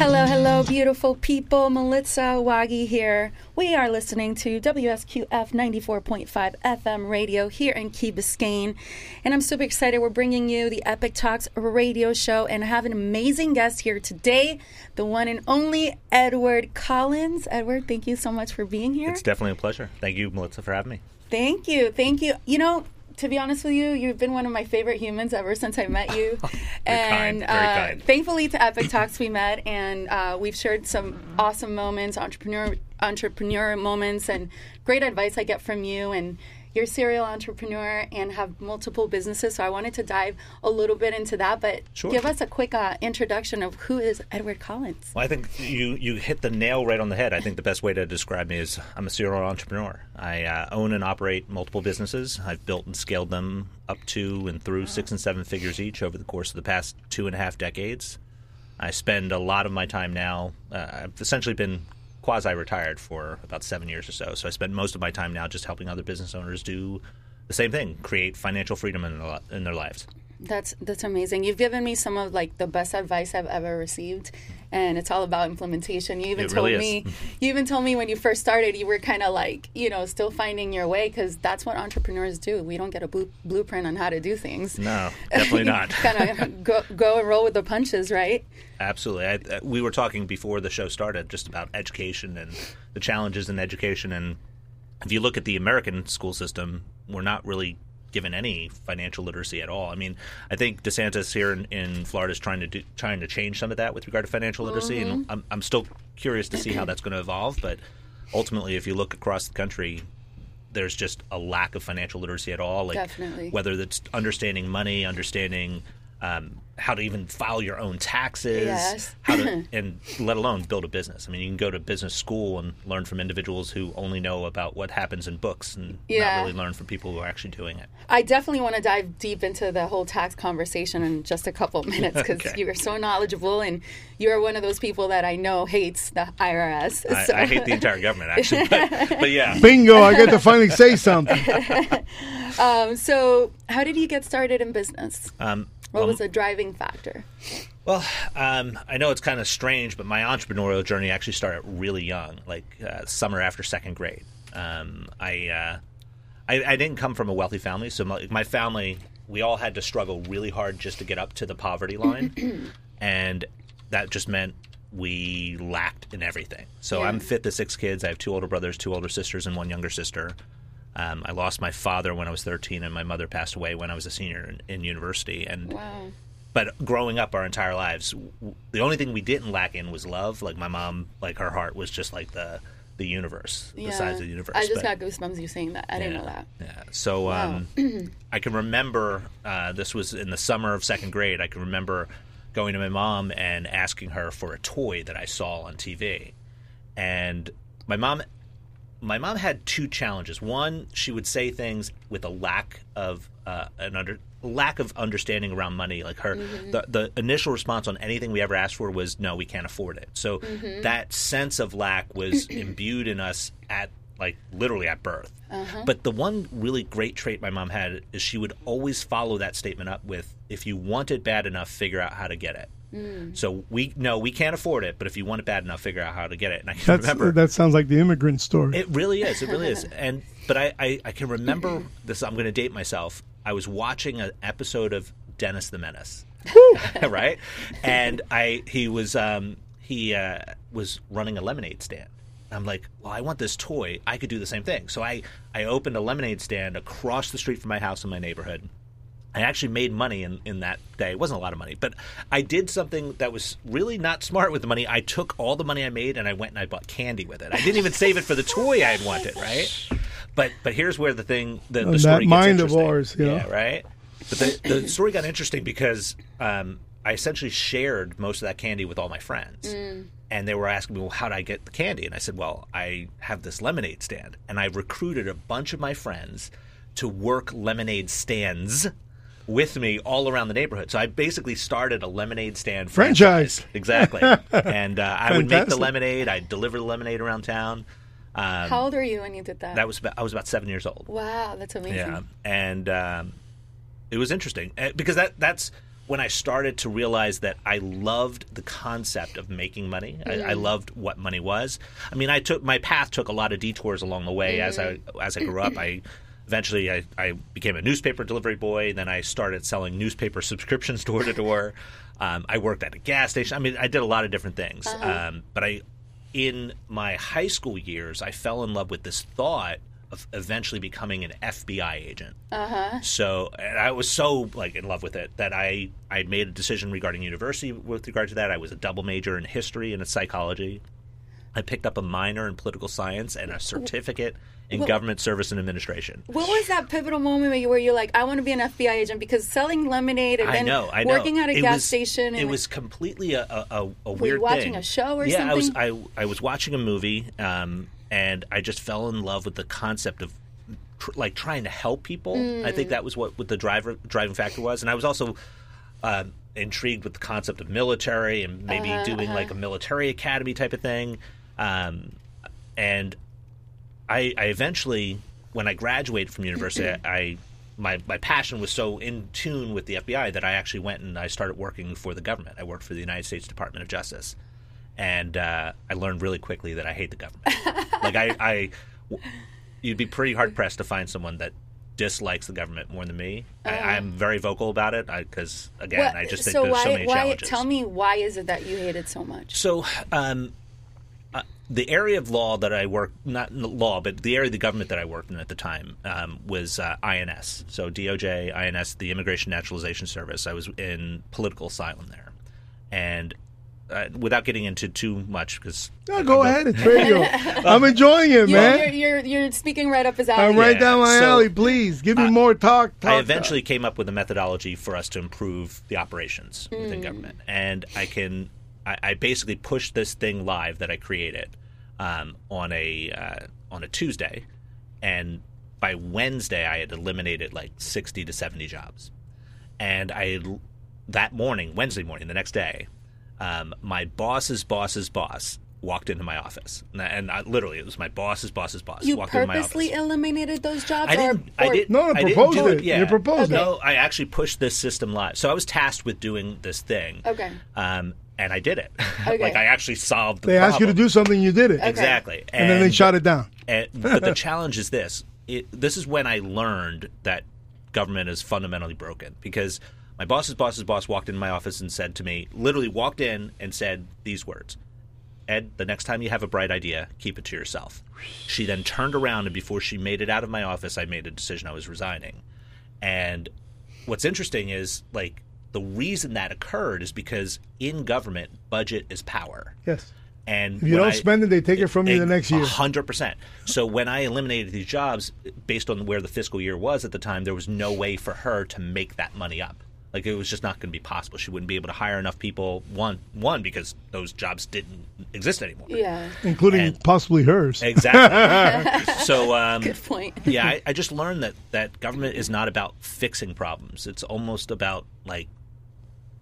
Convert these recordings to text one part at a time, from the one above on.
Hello, hello, beautiful people. Melissa Wagi here. We are listening to WSQF 94.5 FM radio here in Key Biscayne. And I'm super excited. We're bringing you the Epic Talks radio show and I have an amazing guest here today, the one and only Edward Collins. Edward, thank you so much for being here. It's definitely a pleasure. Thank you, Melissa, for having me. Thank you. Thank you. You know, to be honest with you, you've been one of my favorite humans ever since I met you. and kind, uh, thankfully, to Epic Talks, we met and uh, we've shared some awesome moments, entrepreneur entrepreneur moments, and great advice I get from you. And you're a serial entrepreneur and have multiple businesses. So I wanted to dive a little bit into that, but sure. give us a quick uh, introduction of who is Edward Collins. Well, I think you you hit the nail right on the head. I think the best way to describe me is I'm a serial entrepreneur. I uh, own and operate multiple businesses. I've built and scaled them up to and through six and seven figures each over the course of the past two and a half decades. I spend a lot of my time now. Uh, I've essentially been quasi retired for about seven years or so. So I spend most of my time now just helping other business owners do the same thing, create financial freedom in in their lives. That's that's amazing. You've given me some of like the best advice I've ever received, and it's all about implementation. You even it told really me, you even told me when you first started, you were kind of like you know still finding your way because that's what entrepreneurs do. We don't get a blue, blueprint on how to do things. No, definitely not. kind of go go and roll with the punches, right? Absolutely. I, we were talking before the show started just about education and the challenges in education, and if you look at the American school system, we're not really given any financial literacy at all. I mean, I think DeSantis here in, in Florida is trying to do, trying to change some of that with regard to financial literacy, mm-hmm. and I'm, I'm still curious to see how that's going to evolve. But ultimately, if you look across the country, there's just a lack of financial literacy at all. Like Definitely. whether that's understanding money, understanding um, how to even file your own taxes, yes. how to, and let alone build a business. I mean, you can go to business school and learn from individuals who only know about what happens in books and yeah. not really learn from people who are actually doing it. I definitely want to dive deep into the whole tax conversation in just a couple of minutes because okay. you are so knowledgeable and you're one of those people that I know hates the IRS. I, so. I hate the entire government, actually, but, but yeah. Bingo! I get to finally say something. um, so, how did you get started in business? Um, what was the driving factor? Well, um, I know it's kind of strange, but my entrepreneurial journey actually started really young, like uh, summer after second grade. Um, I, uh, I, I didn't come from a wealthy family, so my, my, family we all had to struggle really hard just to get up to the poverty line, and that just meant we lacked in everything. So Yeah. I'm fifth of six kids. I have two older brothers, two older sisters, and one younger sister. Um, I lost my father when I was 13, and my mother passed away when I was a senior in, in university. And Wow. but growing up our entire lives, w- the only thing we didn't lack in was love. Like my mom, like her heart was just like the the universe, the Yeah. size of the universe. I just But- got goosebumps you saying that. I didn't know that. yeah. So Wow. um, I can remember uh, this was in the summer of second grade. I can remember going to my mom and asking her for a toy that I saw on TV, and my mom. My mom had two challenges. One, she would say things with a lack of uh, an under lack of understanding around money. Like her, mm-hmm. the the initial response on anything we ever asked for was no, we can't afford it. So mm-hmm. that sense of lack was imbued in us at like literally at birth. Uh-huh. But the one really great trait my mom had is she would always follow that statement up with, "If you want it bad enough, figure out how to get it." So we no, we can't afford it, but if you want it bad enough, figure out how to get it. And I can That's, remember that sounds like the immigrant story. it really is. It really is. And but I, I, I can remember this. I'm going to date myself. I was watching an episode of Dennis the Menace, right? And I he was um, he uh, was running a lemonade stand. I'm like, well, I want this toy. I could do the same thing. So I I opened a lemonade stand across the street from my house in my neighborhood. I actually made money in, in that day. It wasn't a lot of money, but I did something that was really not smart with the money. I took all the money I made and I went and I bought candy with it. I didn't even save it for the toy I had wanted, right? But but here's where the thing the, the And story that gets mind of ours, you know? yeah, right. But the the story got interesting because um, I essentially shared most of that candy with all my friends. And they were asking me, well, how did I get the candy? And I said, well, I have this lemonade stand. And I recruited a bunch of my friends to work lemonade stands with me all around the neighborhood. So I basically started a lemonade stand Franchise. Exactly. and uh, I would make the lemonade. I'd deliver the lemonade around town. Um, How old were you when you did that? that was about, I was about seven years old. wow, that's amazing. Yeah, and um, it was interesting uh, because that that's when I started to realize that I loved the concept of making money. I, I loved what money was. I mean, I took my path took a lot of detours along the way as I as I grew up. I eventually I, I became a newspaper delivery boy. Then I started selling newspaper subscriptions door to door. Um, I worked at a gas station. I mean, I did a lot of different things. Um, but I, in my high school years, I fell in love with this thought of eventually becoming an FBI agent. Uh-huh. So and I was so like in love with it that I I made a decision regarding university with regard to that. I was a double major in history and in psychology. I picked up a minor in political science and a certificate in government service and administration. What was that pivotal moment where, you, where you're like, I want to be an FBI agent because selling lemonade and I then know, I know. working at a It gas was- station. And It was completely a, a, a, you weird watching thing. a show or something? yeah, I was. I I was watching a movie, um, and I just fell in love with the concept of tr- like trying to help people. I Mm. think that was what, what the driver driving factor was, and I was also. Um, intrigued with the concept of military and maybe Uh-huh, doing like a military academy type of thing um, and I, I eventually, when I graduated from university, I my my passion was so in tune with the FBI that I actually went and I started working for the government. I worked for the United States Department of Justice, and uh, I learned really quickly that I hate the government. like I, I, you'd be pretty hard pressed to find someone that dislikes the government more than me. I, I'm very vocal about it because again, I just think so there's why, so many why, challenges. Tell me why is it that you hate it so much? So, um, uh, the area of law that I worked, not n- law, but the area of the government that I worked in at the time um, was uh, INS. So DOJ, INS, the Immigration Naturalization Service. I was in political asylum there, and uh, without getting into too much, because No, go ahead. It's radio. I'm enjoying it, You're, man. you're, you're, you're speaking right up his alley. I'm right Yeah, down my so, alley. Please give me more talk. talk I talk. eventually came up with a methodology for us to improve the operations within government, and I can I, I basically pushed this thing live that I created um, on a uh, on a Tuesday, and by Wednesday I had eliminated like sixty to seventy jobs, and I that morning Wednesday morning the next day, um, my boss's boss's boss walked into my office, and, and I, literally it was my boss's boss's boss You walked into my office. purposely eliminated those jobs? I didn't. I or- didn't. No, no, I didn't proposed do it. Yeah. You proposed it. No, I actually pushed this system live. So I was tasked with doing this thing. Okay. Um, and I did it. Okay. like I actually solved the They asked you to do something, you did it, exactly. and then they shot it down. and- but the challenge is this: it, this is when I learned that government is fundamentally broken because my boss's boss's boss walked into my office and said to me, literally walked in and said these words. Ed, the next time you have a bright idea, keep it to yourself. She then turned around, and before she made it out of my office, I made a decision I was resigning. And what's interesting is, like, the reason that occurred is because in government, budget is power. Yes. And If you don't I- spend it, they take it from you the next year. Hundred percent. So when I eliminated these jobs, based on where the fiscal year was at the time, there was no way for her to make that money up. Like it was just not going to be possible. She wouldn't be able to hire enough people. One, one because those jobs didn't exist anymore. Yeah. including And- possibly hers. Exactly. so um, Good point. yeah, I, I just learned that that government is not about fixing problems. It's almost about like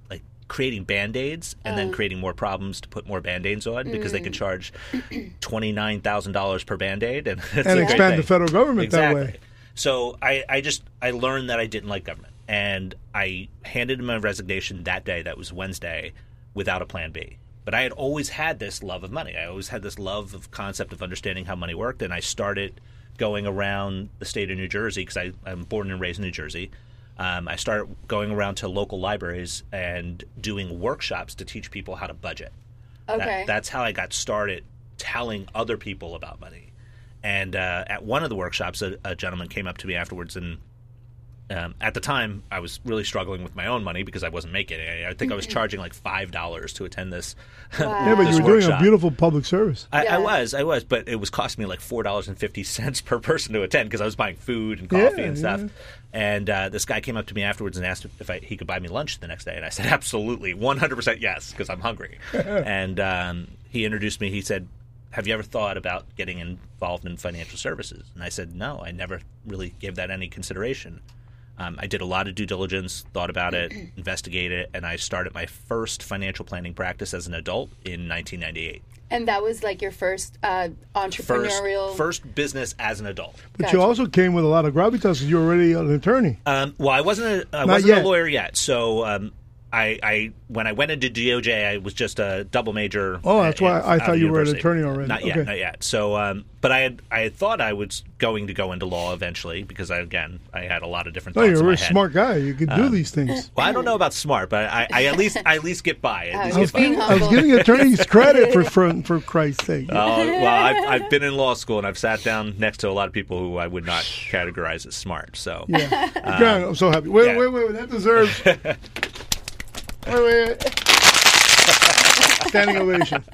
like creating band-aids and then creating more problems to put more band-aids on because they can charge twenty nine thousand dollars per band-aid and, And expand the federal government that way. So I, I just I learned that I didn't like government and I handed in my resignation that day. That was Wednesday, without a plan B. But I had always had this love of money. I always had this love of concept of understanding how money worked, and I started going around the state of New Jersey because I'm born and raised in New Jersey. Um, I started going around to local libraries and doing workshops to teach people how to budget. That- Okay. that's how I got started telling other people about money. And uh, at one of the workshops, a, a gentleman came up to me afterwards, and um, at the time, I was really struggling with my own money because I wasn't making it. I think I was charging like five dollars to attend this. Yeah, but this you were doing a beautiful public service. I, Yeah. I was, I was, but it was costing me like four dollars and fifty cents per person to attend because I was buying food and coffee Yeah, and stuff. yeah. And uh, this guy came up to me afterwards and asked if I, he could buy me lunch the next day, and I said absolutely, one hundred percent yes, because I'm hungry. and um, he introduced me. He said, "Have you ever thought about getting involved in financial services?" And I said, "No, I never really gave that any consideration." Um, I did a lot of due diligence, thought about it, investigated it, and I started my first financial planning practice as an adult in 1998 And that was like your first uh, entrepreneurial. first business as an adult. But Gotcha. you also came with a lot of gravitas because you're already an attorney. Um, well, I wasn't a, I Not wasn't yet. a lawyer yet, so um, I, I when I went into DOJ, I was just a double major. Oh, that's why I thought of you were an attorney already. Not yet, Okay. not yet. So, um, but I had I had thought I was going to go into law eventually because I again I had a lot of different. No, thoughts you're a my very head. smart guy. You could do um, these things. Well, I don't know about smart, but I, I at least I at least get by. At I was get by. I was giving attorneys credit for for, for Christ's sake. Oh, well, I've, I've been in law school and I've sat down next to a lot of people who I would not categorize as smart. So, Yeah, um, God, I'm so happy. Wait, yeah. wait, wait, wait. That deserves. wait, wait, wait. Standing ovation.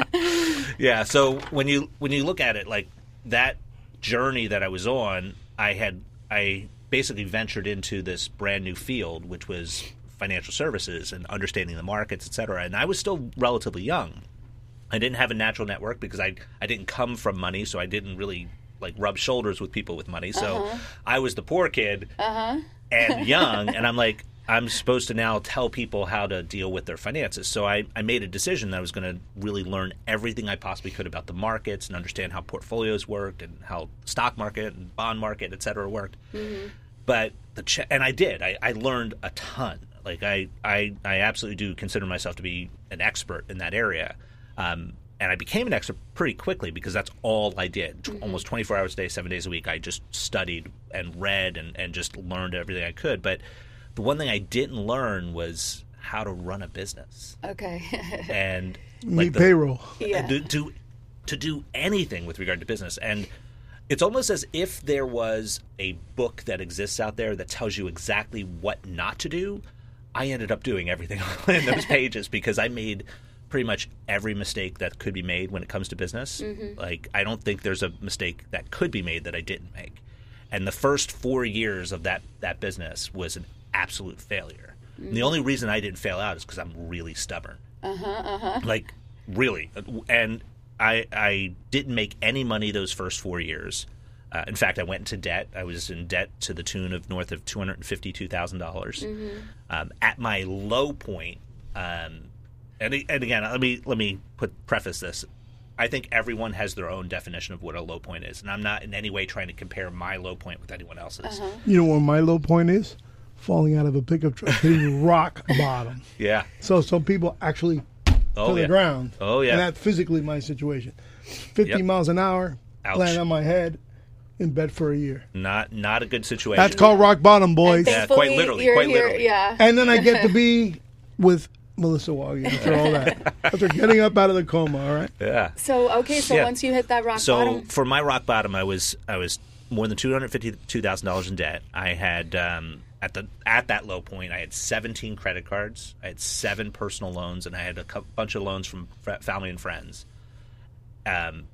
yeah. So when you when you look at it, like that journey that I was on, I had I basically ventured into this brand new field, which was financial services and understanding the markets, et cetera. And I was still relatively young. I didn't have a natural network because I I didn't come from money, so I didn't really like rub shoulders with people with money. So uh-huh. I was the poor kid uh-huh. and young, and I'm like, I'm supposed to now tell people how to deal with their finances. So I, I made a decision that I was going to really learn everything I possibly could about the markets and understand how portfolios worked and how stock market and bond market, et cetera, worked. But the ch- and I did. I, I learned a ton. Like I, I, I absolutely do consider myself to be an expert in that area. Um, and I became an expert pretty quickly because that's all I did. T- Almost 24 hours a day, seven days a week. I just studied and read and, and just learned everything I could. But the one thing I didn't learn was how to run a business Okay. and Meet the- payroll. Yeah. to, to to do anything with regard to business and it's almost as if there was a book that exists out there that tells you exactly what not to do i ended up doing everything in those pages because i made pretty much every mistake that could be made when it comes to business mm-hmm. like i don't think there's a mistake that could be made that i didn't make and the first four years of that that business was an absolute failure. And the only reason i didn't fail out is because i'm really stubborn. Like really. And i i didn't make any money those first four years. Uh, in fact i went into debt. I was in debt to the tune of north of $252000. Um, at my low point um, and, and again let me let me put preface this. I think everyone has their own definition of what a low point is and i'm not in any way trying to compare my low point with anyone else's. You know what my low point is? Falling out of a pickup truck, hitting rock bottom. yeah So some people actually oh to the yeah ground. Oh, yeah. And that's physically my situation. 50 Yep. miles an hour, Ouch. land on my head, in bed for a year. not not a good situation That's called rock bottom, boys. Yeah, quite literally, quite here- literally. Yeah. And then I get to be with Melissa Waggy after all that. after getting up out of the coma, all right? yeah So okay, so Yeah. once you hit that rock so bottom, for my rock bottom, I was I was more than two hundred fifty two thousand dollars in debt. I had um, at the at that low point, I had seventeen credit cards, I had seven personal loans, and I had a cou- bunch of loans from fr- family and friends. Um,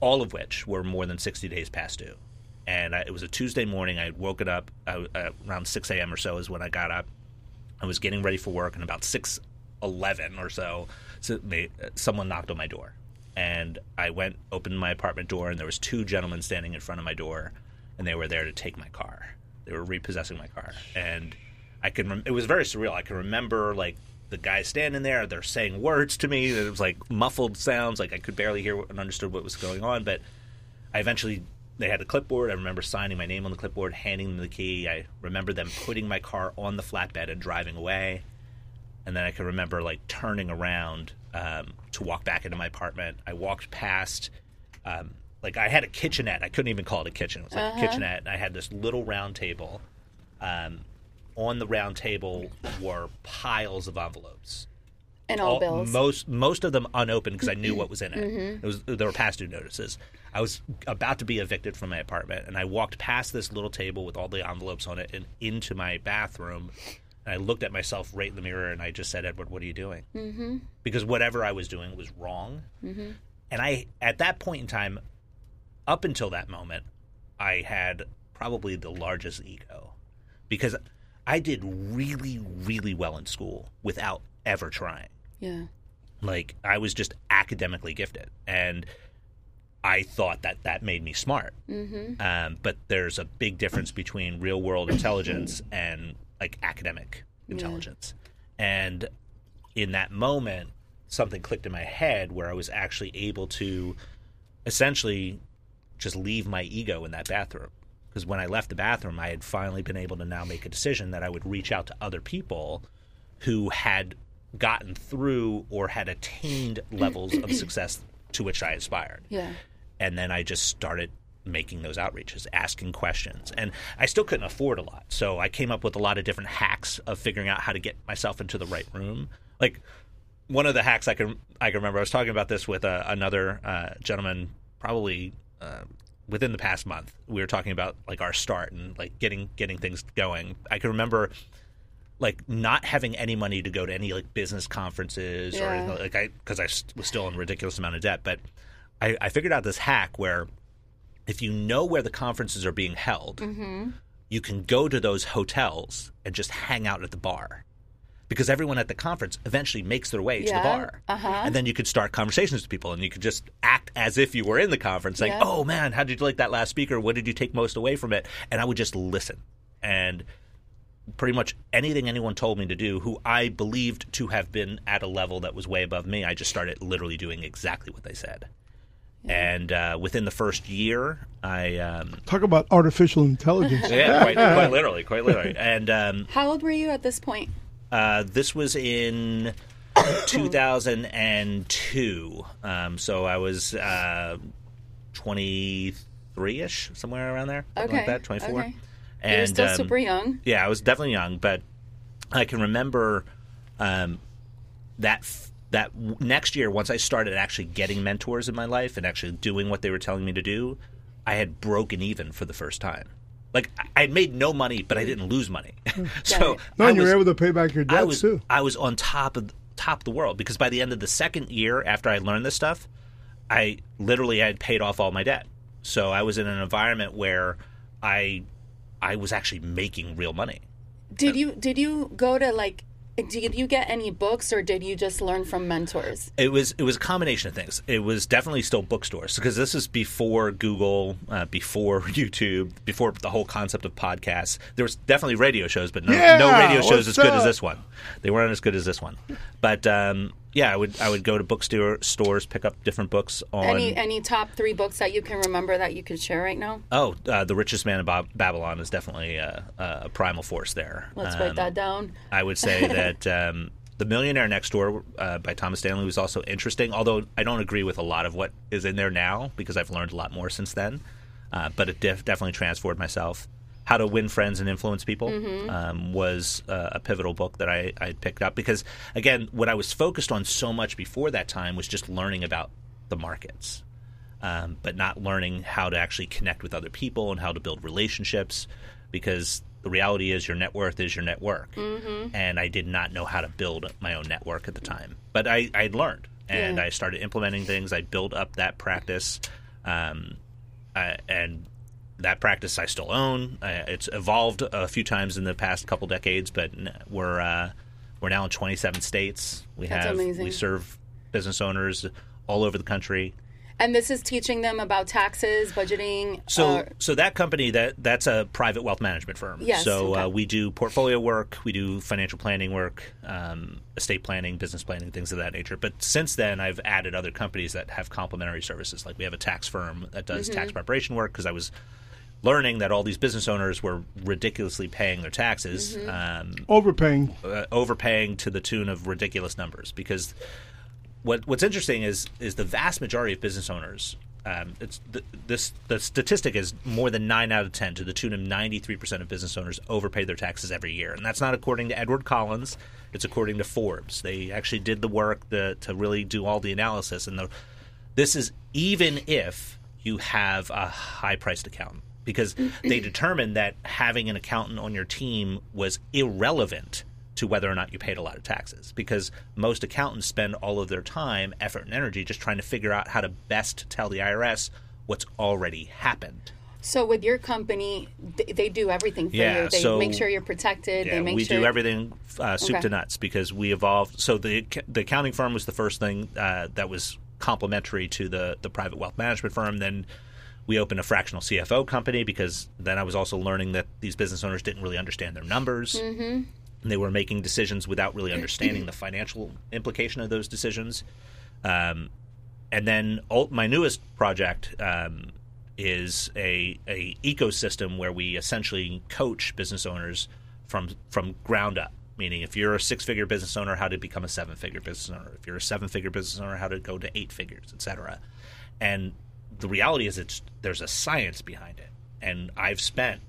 all of which were more than sixty days past due. And I, it was a Tuesday morning. I had woken up uh, uh, around six a.m. or so is when I got up. I was getting ready for work, and about six eleven or so, so may- someone knocked on my door, and I went opened my apartment door, and there was two gentlemen standing in front of my door, and they were there to take my car. They were repossessing my car, and I can. Rem- it was very surreal. I can remember like the guys standing there. They're saying words to me. It was like muffled sounds. Like I could barely hear and understood what was going on, but I eventually they had a clipboard. I remember signing my name on the clipboard, handing them the key. I remember them putting my car on the flatbed and driving away. And then I can remember like turning around um, to walk back into my apartment. I walked past, um, like I had a kitchenette. I couldn't even call it a kitchen. It was like a kitchenette. And I had this little round table. Um, on the round table were piles of envelopes and all all- bills. Most most of them unopened because I knew what was in it. It was there were past due notices. I was about to be evicted from my apartment, and I walked past this little table with all the envelopes on it and into my bathroom. And I looked at myself right in the mirror, and I just said, "Edward, what are you doing?" Mm-hmm. Because whatever I was doing was wrong. Mm-hmm. And I, at that point in time, up until that moment, I had probably the largest ego because I did really, really well in school without ever trying yeah. like I was just academically gifted, and I thought that that made me smart. Mm-hmm. Um, but there's a big difference between real world intelligence and like academic intelligence. And in that moment, something clicked in my head where I was actually able to essentially just leave my ego in that bathroom. Because when I left the bathroom, I had finally been able to now make a decision that I would reach out to other people who had gotten through or had attained levels of success to which I aspired. Yeah. And then I just started making those outreaches, asking questions. And I still couldn't afford a lot. So I came up with a lot of different hacks of figuring out how to get myself into the right room. Like one of the hacks I can I can remember I was talking about this with uh, another uh, gentleman probably uh, within the past month. We were talking about like our start and like getting getting things going. I can remember like not having any money to go to any like business conferences or anything, like I because I was still in a ridiculous amount of debt, but I, I figured out this hack where if you know where the conferences are being held, you can go to those hotels and just hang out at the bar. Because everyone at the conference eventually makes their way to the bar. uh-huh. And then you could start conversations with people and you could just act as if you were in the conference, like, Yeah. oh man, how did you like that last speaker? What did you take most away from it? And I would just listen. And pretty much anything anyone told me to do, who I believed to have been at a level that was way above me, I just started literally doing exactly what they said. And uh, within the first year, I um, Talk about artificial intelligence. yeah, quite, quite literally, quite literally. And um, How old were you at this point? Uh, this was in 2002. Um, so I was uh, 23 ish, somewhere around there. something Okay, like that, 24. okay. And, You're still um, super young. yeah, I was definitely young, but I can remember um, that f- that w- next year once I started actually getting mentors in my life and actually doing what they were telling me to do, I had broken even for the first time. Like I- I had made no money, but I didn't lose money. Hmm. so. No, I and you were was- able to pay back your I was too. I was on top of top of the world because by the end of the second year after I learned this stuff, I literally had paid off all my debt. So I was in an environment where I I was actually making real money. Did you did you go to like did you get any books or did you just learn from mentors? It was it was a combination of things. It was definitely still bookstores because this is before Google, uh, before YouTube, before the whole concept of podcasts. There was definitely radio shows, but no, Yeah, no radio shows what's as good as this one. They weren't as good as this one. But um, yeah, I would I would go to bookstore stores, pick up different books on. Any any top three books that you can remember that you could share right now? oh, uh, the richest man in Bob- Babylon is definitely a, a primal force there. Let's Um, write that down. I would say that um, The Millionaire Next Door uh, by Thomas Stanley was also interesting, although I don't agree with a lot of what is in there now because I've learned a lot more since then. Uh, but it def- definitely transformed myself. How to Win Friends and Influence People um, was uh, a pivotal book that I, I picked up because, again, what I was focused on so much before that time was just learning about the markets um, but not learning how to actually connect with other people and how to build relationships because the reality is your net worth is your network. Mm-hmm. And I did not know how to build my own network at the time. But I, I learned and Yeah. I started implementing things. I built up that practice. Um, uh, and that practice I still own. Uh, it's evolved a few times in the past couple decades, but we're uh, we're now in 27 states. We That's have amazing. we serve business owners all over the country. And this is teaching them about taxes, budgeting. So, uh, so that company that that's a private wealth management firm. Yes, So okay. uh, we do portfolio work, we do financial planning work, um, estate planning, business planning, things of that nature. But since then, I've added other companies that have complementary services. Like we have a tax firm that does Mm-hmm. tax preparation work because I was learning that all these business owners were ridiculously paying their taxes, Mm-hmm. um, Overpaying. uh, overpaying to the tune of ridiculous numbers because what what's interesting is is the vast majority of business owners um, it's the, this the statistic is more than nine out of ten to the tune of ninety three percent of business owners overpay their taxes every year, and that's not according to Edward Collins. It's according to Forbes. They actually did the work the, to really do all the analysis, and the, this is even if you have a high priced accountant because they determined that having an accountant on your team was irrelevant to whether or not you paid a lot of taxes because most accountants spend all of their time, effort, and energy just trying to figure out how to best tell the IRS what's already happened. so with your company, they do everything for Yeah, you. They so- make sure you're protected. Yeah, they make we sure do everything uh, soup Okay. to nuts because we evolved. So the the accounting firm was the first thing uh, that was complementary to the the private wealth management firm. Then we opened a fractional CFO company because then I was also learning that these business owners didn't really understand their numbers. Mm-hmm. They were making decisions without really understanding the financial implication of those decisions. Um, and then my newest project um, is a, a ecosystem where we essentially coach business owners from from ground up. Meaning, if you're a six-figure business owner, how to become a seven-figure business owner. If you're a seven-figure business owner, how to go to eight figures, etc. And the reality is, it's there's a science behind it. And I've spent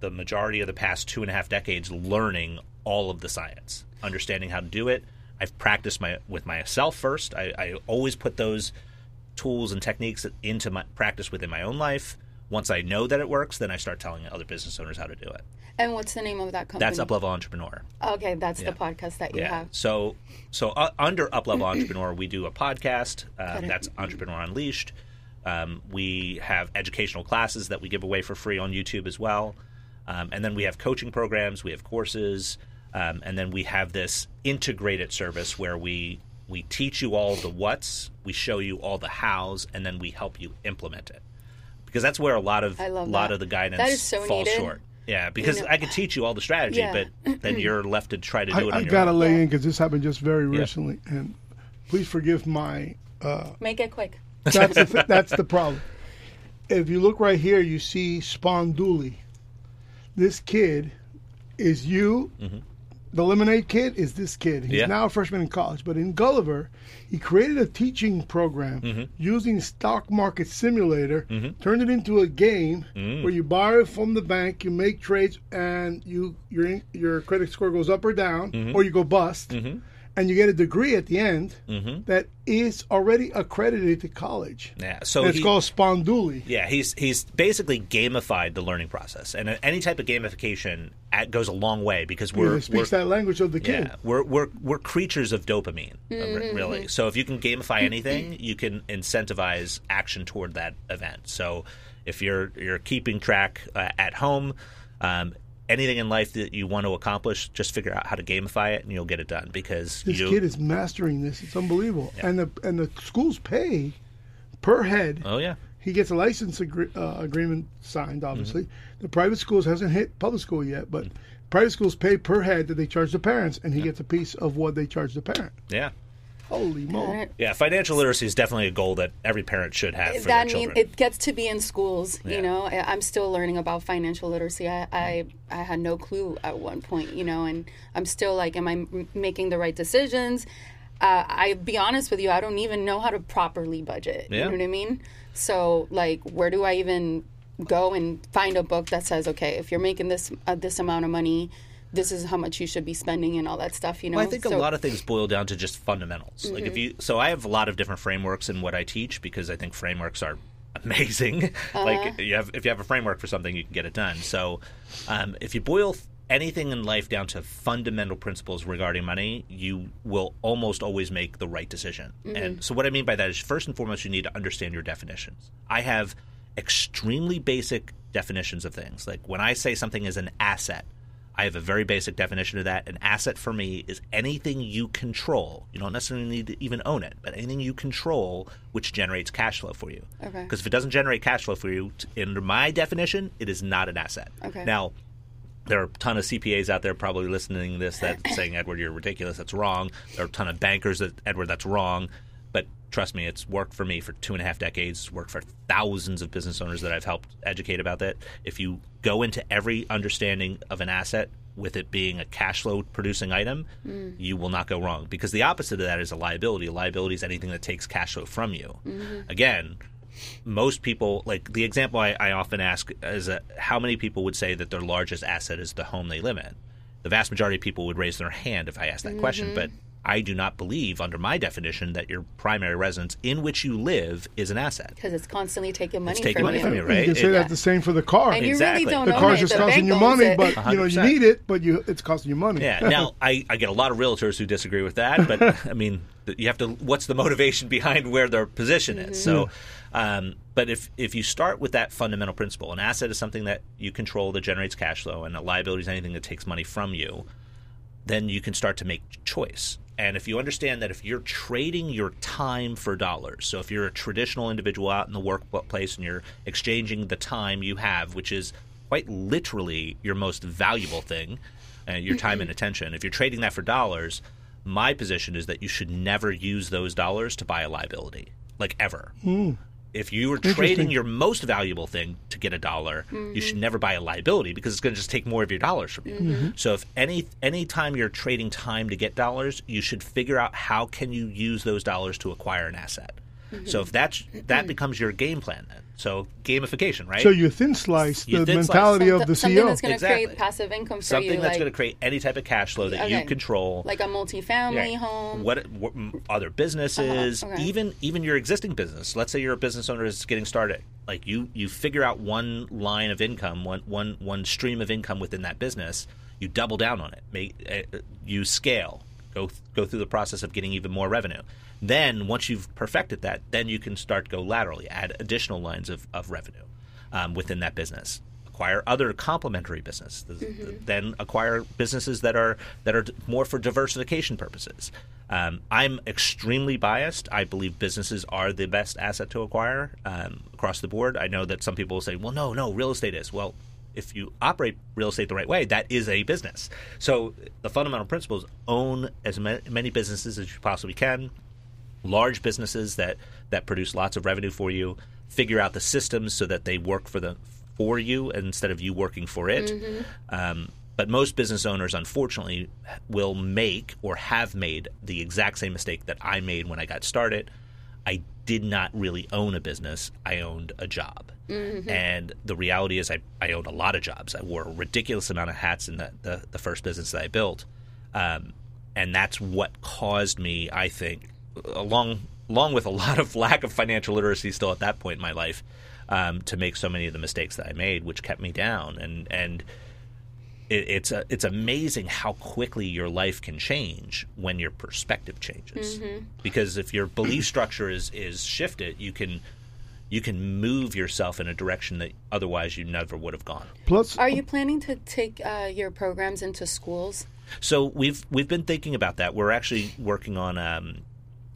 the majority of the past two and a half decades learning all of the science, understanding how to do it. I've practiced my with myself first. I, I always put those tools and techniques into my practice within my own life. Once I know that it works, then I start telling other business owners how to do it. And what's the name of that company? That's Up Level Entrepreneur. Okay, that's the podcast that you Yeah. have. So, so uh, under Up Level Entrepreneur, we do a podcast. Uh, that's Entrepreneur Unleashed. Um, we have educational classes that we give away for free on YouTube as well. Um, and then we have coaching programs, we have courses, um, and then we have this integrated service where we we teach you all the what's, we show you all the hows, and then we help you implement it. Because that's where a lot of I love lot that. of the guidance That is so falls needed. short. Yeah, because know- I could teach you all the strategy, Yeah. but then you're left to try to do I, it on I your gotta own. lay in because this happened just very recently, and please forgive my. Uh, Make it quick. That's the th- that's the problem. If you look right here, you see Spawn Dooley. This kid is you. The Lemonade kid is this kid. He's Mm-hmm. Yeah. now a freshman in college, but in Gulliver, he created a teaching program Mm-hmm. using stock market simulator, turned it into a game Mm. where you borrow from the bank, you make trades, and you your your credit score goes up or down, Mm-hmm. or you go bust, and you get a degree at the end Mm-hmm. that is already accredited to college. Yeah, so And it's he- called Sponduli. Yeah, he's he's basically gamified the learning process, and any type of gamification at, goes a long way because we're It we're speaks that language of the kid. yeah we're we're we're creatures of dopamine, uh, re- really. So if you can gamify anything, you can incentivize action toward that event. So if you're you're keeping track uh, at home. Um, Anything in life that you want to accomplish, just figure out how to gamify it, and you'll get it done. Because This you, kid is mastering this. It's unbelievable. And the and the schools pay per head. oh yeah, He gets a license agree, uh, agreement signed. Obviously, Mm-hmm. the private schools hasn't hit public school yet, but private schools pay per head that they charge the parents, and he gets a piece of what they charge the parent. yeah, Holy moly! yeah. Financial literacy is definitely a goal that every parent should have for that their mean children. it gets to be in schools Yeah. you know I- i'm still learning about financial literacy I, I i had no clue at one point you know and i'm still like am I making the right decisions uh, i be honest with you i don't even know how to properly budget you know what i mean so like where do i even go and find a book that says okay if you're making this uh, this amount of money this is how much you should be spending and all that stuff you know Well, I think So- a lot of things boil down to just fundamentals. Like if mm-hmm. you, so I have a lot of different frameworks in what I teach because I think frameworks are amazing. Uh-huh. like you have, if you have a framework for something, you can get it done. So um, if you boil th- anything in life down to fundamental principles regarding money, you will almost always make the right decision. Mm-hmm. And so what I mean by that is first and foremost, you need to understand your definitions. I have extremely basic definitions of things. Like when I say something is an asset. I have a very basic definition of that. An asset for me is anything you control. You don't necessarily need to even own it, but anything you control which generates cash flow for you. Okay. Because if it doesn't generate cash flow for you, under my definition, it is not an asset. Okay. Now, there are a ton of CPAs out there probably listening to this that saying, Edward, you're ridiculous. That's wrong. There are a ton of bankers that, Edward, that's wrong. But trust me, it's worked for me for two and a half decades. It's worked for thousands of business owners that I've helped educate about that. If you go into every understanding of an asset with it being a cash flow producing item, you will not go wrong. Because the opposite of that is a liability. A liability is anything that takes cash flow from you. Again, most people like the example I, I often ask is uh how many people would say that their largest asset is the home they live in the vast majority of people would raise their hand if i asked that question but i do not believe under my definition that your primary residence in which you live is an asset because it's constantly taking money taking from money you. from you, right? You right? can say It- that the same for the car. And you Exactly. really don't the own car's just The costing you money, it. but you know you 100%. need it, but you it's costing you money. Yeah. Now, I, I get a lot of realtors who disagree with that, but I mean, you have to. What's the motivation behind where their position is? So, um, but if if you start with that fundamental principle, an asset is something that you control that generates cash flow, and a liability is anything that takes money from you, then you can start to make choice. And if you understand that if you're trading your time for dollars, so if you're a traditional individual out in the workplace and you're exchanging the time you have, which is quite literally your most valuable thing, uh, your time and attention, if you're trading that for dollars, my position is that you should never use those dollars to buy a liability, like ever. If you were trading your most valuable thing to get a dollar, you should mm-hmm. never buy a liability because it's going to just take more of your dollars from you. Mm-hmm. Mm-hmm. So if any any time you're trading time to get dollars, you should figure out how can you use those dollars to acquire an asset. So if that's that becomes your game plan then. So gamification, right? So you thin slice You the thin slice. mentality of the something CEO. that's going to Exactly. create passive income for Something you, that's like, going to create any type of cash flow that you control. like a multifamily Right. home. What, what other businesses, Uh-huh, okay. even even your existing business. Let's say you're a business owner that's getting started. Like you, you figure out one line of income, one one one stream of income within that business. You double down on it. Make uh, you scale. Go th- go through the process of getting even more revenue. Then once you've perfected that, then you can start go laterally, add additional lines of, of revenue um, within that business. Acquire other complementary business. Then acquire businesses that are that are more for diversification purposes. Um, i'm extremely biased. I believe businesses are the best asset to acquire um, across the board. I know that some people will say well no no real estate is. Well if you operate real estate the right way that is a business. So the fundamental principle is own as ma- many businesses as you possibly can large businesses that that produce lots of revenue for you figure out the systems so that they work for the for you instead of you working for it. Um, but most business owners unfortunately will make or have made the exact same mistake that i made when i got started. I did not really own a business. I owned a job. And the reality is I, I owned a lot of jobs. I wore a ridiculous amount of hats in the, the, the first business that i built. Um, and that's what caused me, I think, along along with a lot of lack of financial literacy still at that point in my life, um, to make so many of the mistakes that I made, which kept me down. And and it, it's a, it's amazing how quickly your life can change when your perspective changes. Because if your belief structure is is shifted, you can you can move yourself in a direction that otherwise you never would have gone. Plus, Are you planning to take uh, your programs into schools? So we've we've been thinking about that. We're actually working on um,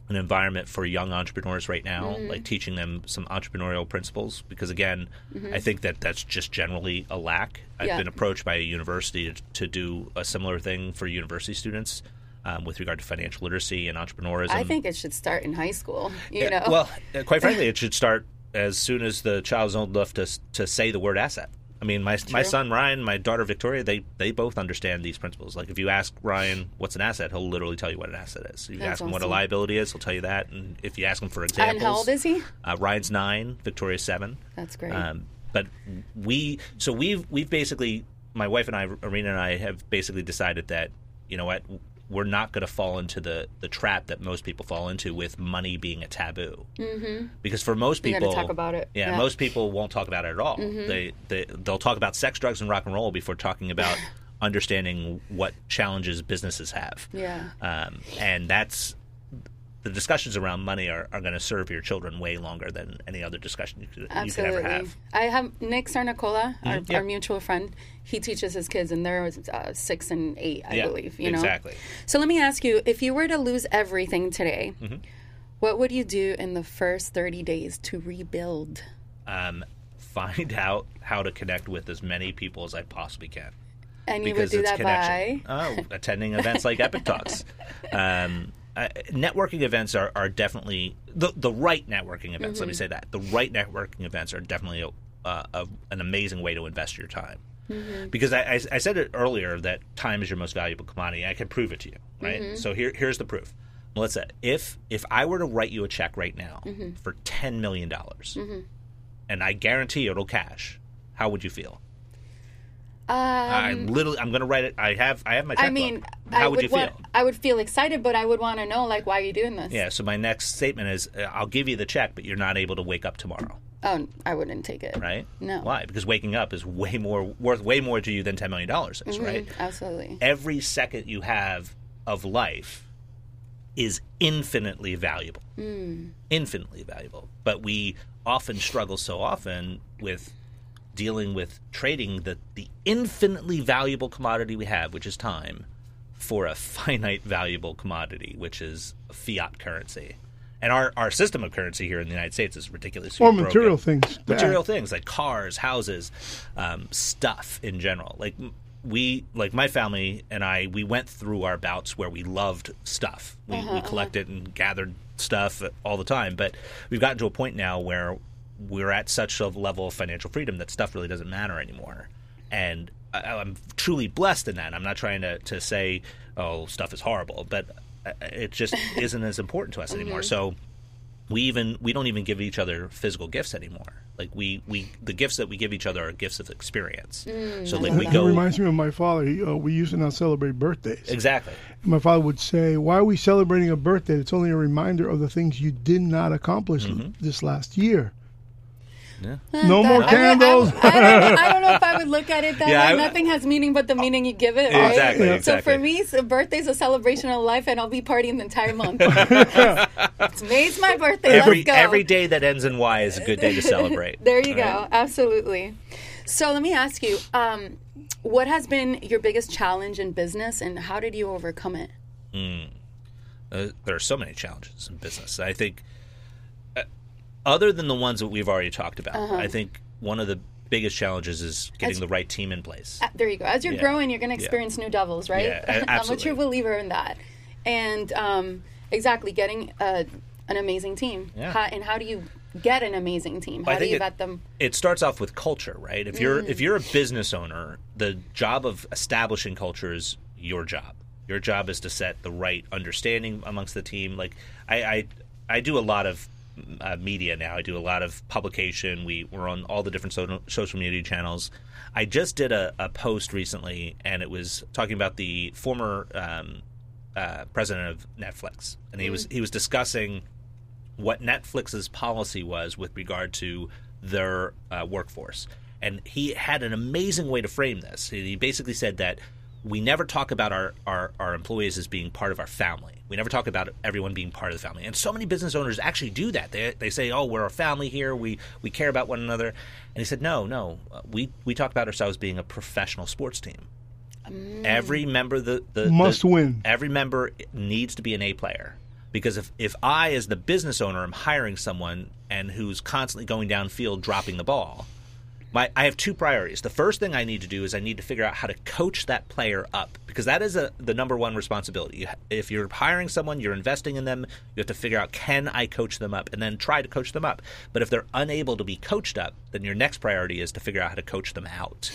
an environment for young entrepreneurs right now, like teaching them some entrepreneurial principles. Because again, I think that that's just generally a lack. I've Yeah. been approached by a university to, to do a similar thing for university students um, with regard to financial literacy and entrepreneurism. I think it should start in high school. You Yeah, know, Well, quite frankly, it should start as soon as the child is old enough to to say the word asset. I mean, my my son Ryan, my daughter Victoria, they they both understand these principles. Like if you ask Ryan what's an asset, he'll literally tell you what an asset is. You That's ask him what a liability is, he'll tell you that. And if you ask him for examples, and how old is he? Uh, Ryan's nine, Victoria's seven. That's great. Um, but we, so we've we've basically, my wife and I, Arena and I, have basically decided that you know what, we're not going to fall into the the trap that most people fall into with money being a taboo. Mm-hmm. Because for most people, talk about it. Yeah, Yeah. Mm-hmm. most people won't talk about it at all. They they they'll talk about sex, drugs, and rock and roll before talking about understanding what challenges businesses have. Yeah. Um, and that's the discussions around money are, are going to serve your children way longer than any other discussion you could, you could Absolutely. ever have. I have Nick Sarnicola, our, Mhm, yeah. our mutual friend. He teaches his kids, and they're uh, six and eight, I Yeah, believe. You know exactly. So let me ask you: If you were to lose everything today, Mm-hmm. what would you do in the first thirty days to rebuild? Um, find out how to connect with as many people as I possibly can. And you would because do it's that connection. by oh, attending events like Epic Talks. Um, uh, networking events are, are definitely the the right networking events. Let me mm-hmm. say that the right networking events are definitely a, uh, a, an amazing way to invest your time. Mm-hmm. Because I, I, I said it earlier that time is your most valuable commodity. I can prove it to you, right? Mm-hmm. So here here's the proof. Melissa, if if I were to write you a check right now for ten million dollars, and I guarantee it'll cash, how would you feel? I literally, I'm going to write it. I have, I have my. Um, I mean, how I would, would you feel? want, I would feel excited, but I would want to know, like, why are you doing this? Yeah. So my next statement is, uh, I'll give you the check, but you're not able to wake up tomorrow, Oh, I wouldn't take it. right? No. Why? Because waking up is way more worth way more to you than ten million dollars is, right? Absolutely. Every second you have of life is infinitely valuable. Infinitely valuable. But we often struggle so often with dealing with trading the, the infinitely valuable commodity we have, which is time, for a finite valuable commodity, which is fiat currency. And our, our system of currency here in the United States is ridiculously Or broken. material things. Material things like cars, houses, um, stuff in general. Like we like my family and I we went through our bouts where we loved stuff. We, Uh-huh, we collected and gathered stuff all the time, but we've gotten to a point now where we're at such a level of financial freedom that stuff really doesn't matter anymore. And I, I'm truly blessed in that. I'm not trying to to say oh stuff is horrible, but uh, it just isn't as important to us anymore. So we even we don't even give each other physical gifts anymore. Like we, we the gifts that we give each other are gifts of experience. so like we That go reminds me of my father. He, uh, we used to not celebrate birthdays. exactly. My father would say, "Why are we celebrating a birthday? It's only a reminder of the things you did not accomplish Mm-hmm. this last year." Yeah. No That- more I would- candles. I, I don't, I don't know if I would look at it that Yeah, way. I- Nothing has meaning but the meaning you give it. Right? Exactly, Yeah. exactly. So for me, so birthday's a celebration of life, and I'll be partying the entire month. it's May's my birthday. every Let's go. every day that ends in Y is a good day to celebrate. There you Right? go. Absolutely. So let me ask you, um, what has been your biggest challenge in business, and how did you overcome it? Uh, there are so many challenges in business. I think, other than the ones that we've already talked about, I think one of the biggest challenges is getting As- the right team in place. Uh, There you go. As you're Yeah. growing, you're going to Yeah. experience new devils, right? Yeah, I'm a true believer in that. And um, exactly, getting a, an amazing team. Yeah. How, and how do you get an amazing team? How do you it- vet them? it starts off with culture, right? If you're if you're a business owner, the job of establishing culture is your job. Your job is to set the right understanding amongst the team. Like I I, I do a lot of uh, media now. I do a lot of publication. We we're on all the different so- social media channels. I just did a, a post recently, and it was talking about the former um, uh, president of Netflix, and he was he was discussing what Netflix's policy was with regard to their uh, workforce. And he had an amazing way to frame this. He basically said that we never talk about our, our, our employees as being part of our family. We never talk about everyone being part of the family. And so many business owners actually do that. They, they say, oh, we're a family here. We, we care about one another. And he said, no, no. uh, We, we talk about ourselves being a professional sports team. Every member, the, the Must the- win. Every member needs to be an A player because if if I, as the business owner, am hiring someone and who's constantly going downfield dropping the ball, my I have two priorities. The first thing I need to do is I need to figure out how to coach that player up because that is a, the number one responsibility. If you're hiring someone, you're investing in them. You have to figure out can I coach them up and then try to coach them up. But if they're unable to be coached up, then your next priority is to figure out how to coach them out.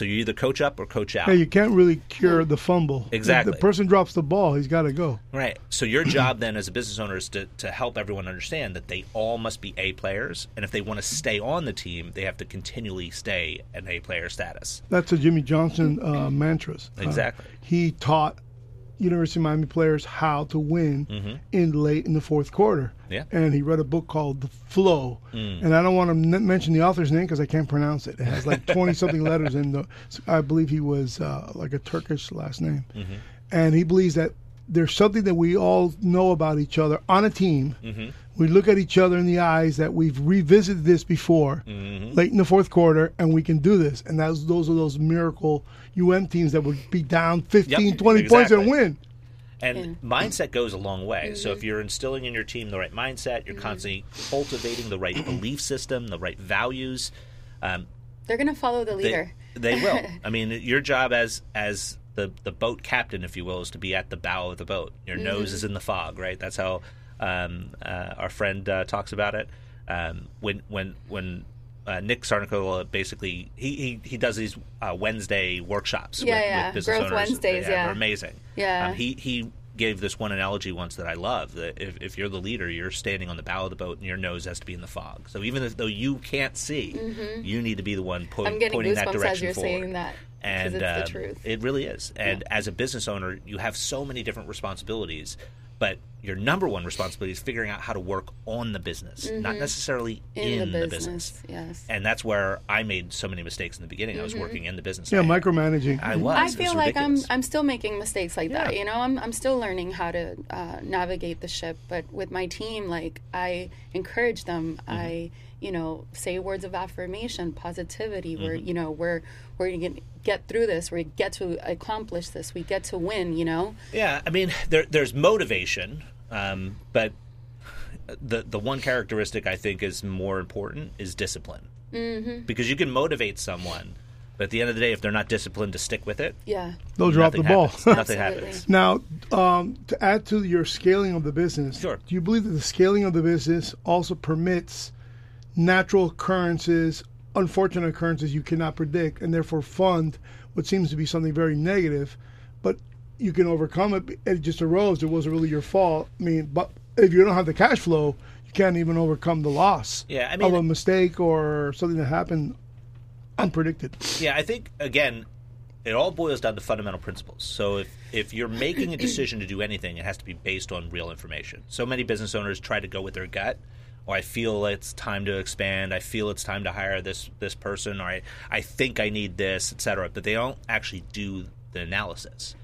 So you either coach up or coach out. Yeah, you can't really cure the fumble. If Exactly. the person drops the ball, he's got to go. Right. So your job then as a business owner is to, to help everyone understand that they all must be A players, and if they want to stay on the team, they have to continually stay an A player status. That's a Jimmy Johnson uh, mantras. Uh, Exactly. he taught University of Miami players how to win in late in the fourth quarter. Mm-hmm. Yeah. And he read a book called The Flow. Mm. And I don't want to n- mention the author's name because I can't pronounce it. It has like 20 something letters in the. I believe he was uh, like a Turkish last name. Mm-hmm. And he believes that there's something that we all know about each other on a team. Mm-hmm. We look at each other in the eyes that we've revisited this before, Mm-hmm. late in the fourth quarter, and we can do this. And that's those are those miracle UM teams that would be down 15, Yep, 20 points and win. And mindset goes a long way. So if you're instilling in your team the right mindset, you're constantly cultivating the right belief system, the right values. Um, They're going to follow the they, leader. they will. I mean, your job as as the the boat captain, if you will, is to be at the bow of the boat. Your nose is in the fog, right? That's how um, uh, our friend uh, talks about it. Um, when when when uh, Nick Sarnicola basically he, he, he does these uh, Wednesday workshops Yeah, with, yeah. with business Growth owners. Wednesdays, yeah. they're amazing. Yeah. um, he he gave this one analogy once that I love that if, if you're the leader, you're standing on the bow of the boat and your nose has to be in the fog. So even if, though you can't see, you need to be the one po- Mm-hmm. I'm getting pointing that direction as you're forward saying that. and it's um, the truth. it really is. And as a business owner, you have so many different responsibilities, but your number one responsibility is figuring out how to work on the business, not necessarily Mm-hmm. in, in, the, the business. business. Yes. And that's where I made so many mistakes in the beginning. I was working in the business. Yeah, I- micromanaging. I was. I It was feel like I'm. I'm still making mistakes like that. You know, I'm I'm still learning how to uh, navigate the ship. But with my team, like I encourage them. Mm-hmm. I you know say words of affirmation, positivity. We're Mm-hmm. you know we're we're gonna get through this. We get to accomplish this. We get to win. You know. Yeah, I mean, there, there's motivation, um, but the the one characteristic I think is more important is discipline. Mm-hmm. Because you can motivate someone, But at the end of the day, if they're not disciplined to stick with it, Yeah. They'll drop the ball. happens. nothing happens. Now, um, to add to your scaling of the business, Sure. do you believe that the scaling of the business also permits natural occurrences, unfortunate occurrences you cannot predict, and therefore fund what seems to be something very negative, but you can overcome it? It just arose. It wasn't really your fault. I mean, but if you don't have the cash flow, you can't even overcome the loss Yeah, I of a mistake or something that happened unpredicted. Yeah, I think again, it all boils down to fundamental principles. So if if you're making a decision to do anything, it has to be based on real information. So many business owners try to go with their gut. Or I feel it's time to expand. I feel it's time to hire this this person. Or I, I think I need this, etc. But they don't actually do the analysis.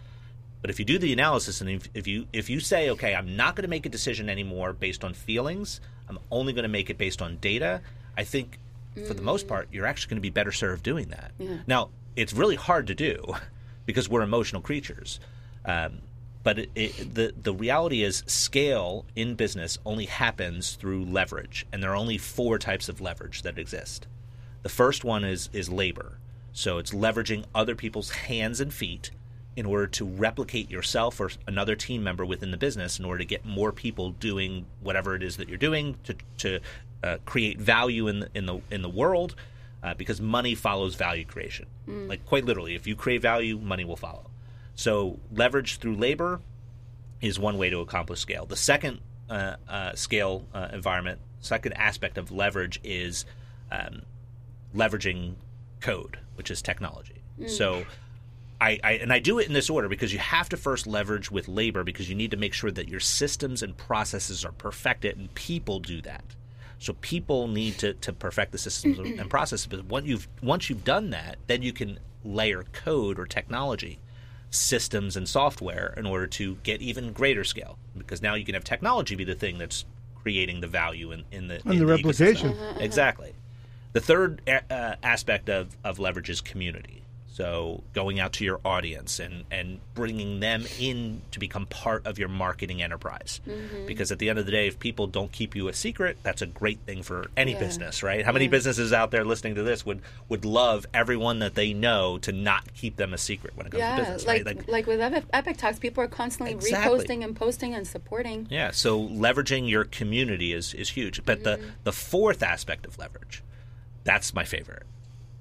But if you do the analysis and if, if you if you say, okay, I'm not going to make a decision anymore based on feelings, I'm only going to make it based on data. I think for the most part, you're actually going to be better served doing that. Now, it's really hard to do because we're emotional creatures. Um, but it, it, the the reality is, scale in business only happens through leverage, and there are only four types of leverage that exist. The first one is is labor. So it's leveraging other people's hands and feet in order to replicate yourself or another team member within the business in order to get more people doing whatever it is that you're doing to to uh, create value in the, in the in the world uh, because money follows value creation. Like quite literally, if you create value, money will follow. So leverage through labor is one way to accomplish scale. The second uh, uh, scale uh, environment, second aspect of leverage is um, leveraging code, which is technology. So, I, I and I do it in this order because you have to first leverage with labor because you need to make sure that your systems and processes are perfected, and people do that. So people need to, to perfect the systems and processes. But once you've once you've done that, then you can layer code or technology systems and software in order to get even greater scale. Because now you can have technology be the thing that's creating the value in, in the And in the ecosystem. replication. Exactly. The third a- uh, aspect of, of leverage is community. So going out to your audience and, and bringing them in to become part of your marketing enterprise. Mm-hmm. Because at the end of the day, if people don't keep you a secret, that's a great thing for any Yeah. business, right? How many businesses out there listening to this would, would love everyone that they know to not keep them a secret when it comes to Yeah, business, like, right? like with Epic, Talks, people are constantly Exactly. reposting and posting and supporting. Yeah, so leveraging your community is, is huge. But the, mm-hmm. the fourth aspect of leverage, that's my favorite.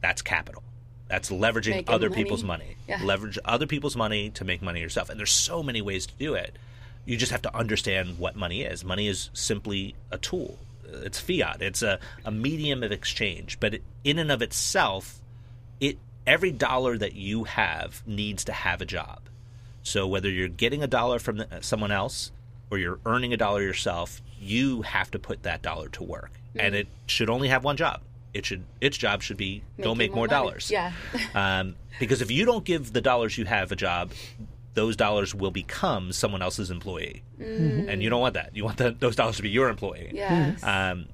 That's capital. That's leveraging Making other money. people's money. Yeah. Leverage other people's money to make money yourself. And there's so many ways to do it. You just have to understand what money is. Money is simply a tool. It's fiat. It's a, a medium of exchange. But in and of itself, it every dollar that you have needs to have a job. So whether you're getting a dollar from the, someone else or you're earning a dollar yourself, you have to put that dollar to work, and mm-hmm. it should only have one job. It should its job should be go make more more, dollars. Yeah. um, because if you don't give the dollars you have a job, those dollars will become someone else's employee, and you don't want that. You want the, those dollars to be your employee. Yes. Um,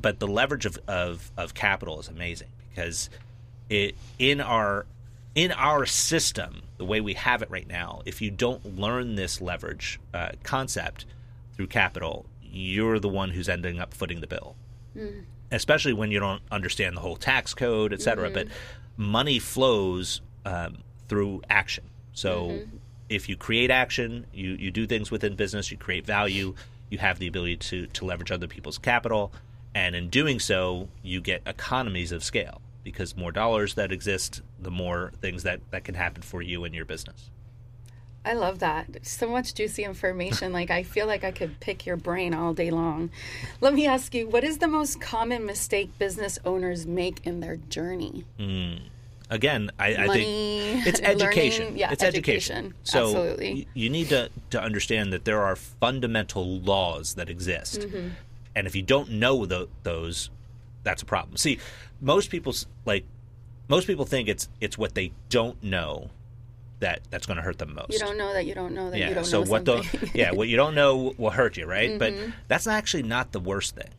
but the leverage of, of, of capital is amazing because it in our in our system, the way we have it right now, if you don't learn this leverage uh, concept through capital, you're the one who's ending up footing the bill. Especially when you don't understand the whole tax code, et cetera. But money flows um, through action. So if you create action, you, you do things within business, you create value, you have the ability to, to leverage other people's capital. And in doing so, you get economies of scale because more dollars that exist, the more things that, that can happen for you and your business. I love that. So much juicy information. like I feel like I could pick your brain all day long. Let me ask you, what is the most common mistake business owners make in their journey? Again, I, I think it's learning, education. yeah, it's education. education. So Absolutely. y- you need to, to understand that there are fundamental laws that exist. Mm-hmm. And if you don't know tho- those, that's a problem. See, most people's like most people think it's it's what they don't know that that's going to hurt them most. You don't know that you don't know that you yeah. don't So know what something. don't yeah what you don't know will hurt you, right? But Mm-hmm. that's actually not the worst thing.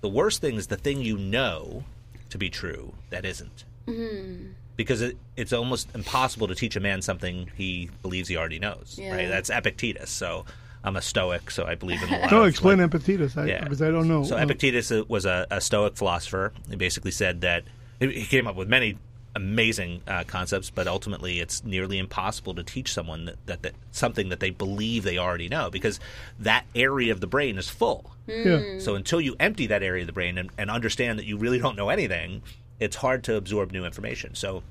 The worst thing is the thing you know to be true that isn't. Mm-hmm. Because it, it's almost impossible to teach a man something he believes he already knows. Yeah. Right? That's Epictetus. So I'm a Stoic, so I believe in a lot No, of, explain like, Epictetus, I, yeah. because I don't know. So Uh, Epictetus uh, was a, a Stoic philosopher. He basically said that he he came up with many amazing uh, concepts, but ultimately it's nearly impossible to teach someone that, that, that something that they believe they already know because that area of the brain is full. Yeah. So until you empty that area of the brain and, and understand that you really don't know anything, it's hard to absorb new information. So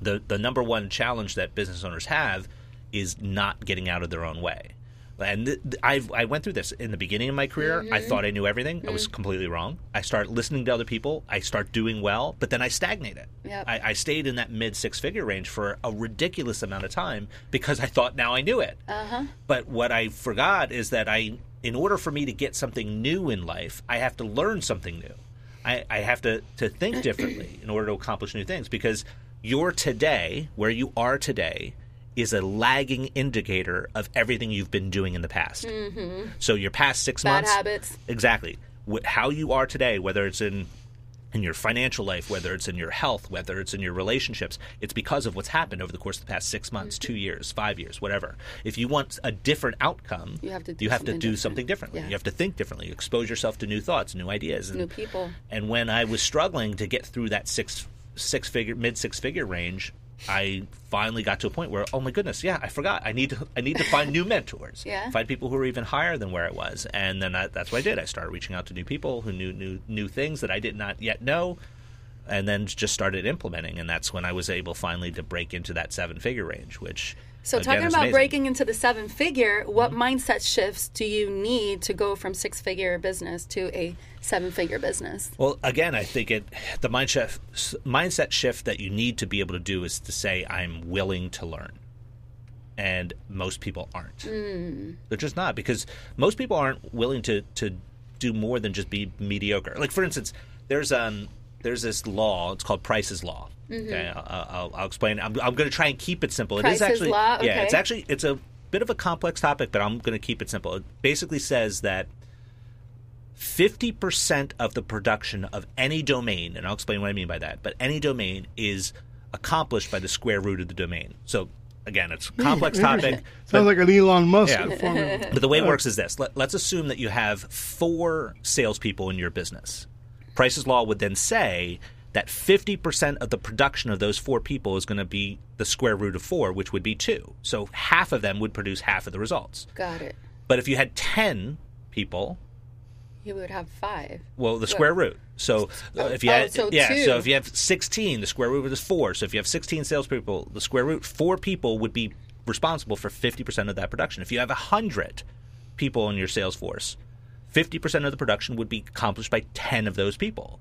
the the number one challenge that business owners have is not getting out of their own way. And th- th- I've, I went through this in the beginning of my career. I thought I knew everything. I was completely wrong. I start listening to other people. I start doing well, but then I stagnated. Yep. I, I stayed in that mid six figure range for a ridiculous amount of time because I thought now I knew it. Uh-huh. But what I forgot is that I, in order for me to get something new in life, I have to learn something new. I, I have to, to think differently in order to accomplish new things because your today, where you are today, is a lagging indicator of everything you've been doing in the past. Mm-hmm. So your past six Bad months, habits. exactly Wh- how you are today, whether it's in in your financial life, whether it's in your health, whether it's in your relationships, it's because of what's happened over the course of the past six months, Mm-hmm. two years, five years, whatever. If you want a different outcome, You have to do you have to something do different. something differently. Yeah. You have to think differently, expose yourself to new thoughts, new ideas, and, New people. and when I was struggling to get through that six six figure mid six figure range, I finally got to a point where oh my goodness, yeah, I forgot. I need to I need to find new mentors. Yeah. Find people who are even higher than where I was. And then I, that's what I did. I started reaching out to new people who knew new new things that I did not yet know. And then just started implementing, and that's when I was able finally to break into that seven figure range. Which So, again, talking about amazing. breaking into the seven figure, what mindset shifts do you need to go from six figure business to a seven figure business? Well, again, I think it the mindset mindset shift that you need to be able to do is to say I'm willing to learn, and most people aren't. They're just not because most people aren't willing to to do more than just be mediocre. Like for instance, there's um there's this law. It's called Price's Law. Mm-hmm. Okay, I'll, I'll, I'll explain. I'm, I'm going to try and keep it simple. it is Price's actually Law? yeah, it's actually it's a bit of a complex topic, but I'm going to keep it simple. It basically says that 50% of the production of any domain, and I'll explain what I mean by that, but any domain is accomplished by the square root of the domain. So, again, it's a complex topic. Sounds like an Elon Musk Yeah. formula. But the way it works is this Let, let's assume that you have four salespeople in your business. Price's Law would then say that 50% of the production of those four people is going to be the square root of four, which would be two. So half of them would produce half of the results. Got it. But if you had 10 people, You would have five. well, the square root. So uh, if you oh, so yeah, two. so if you have 16, the square root is four. So if you have 16 salespeople, the square root, four people would be responsible for 50% of that production. If you have 100 people in your sales force, 50% of the production would be accomplished by 10 of those people.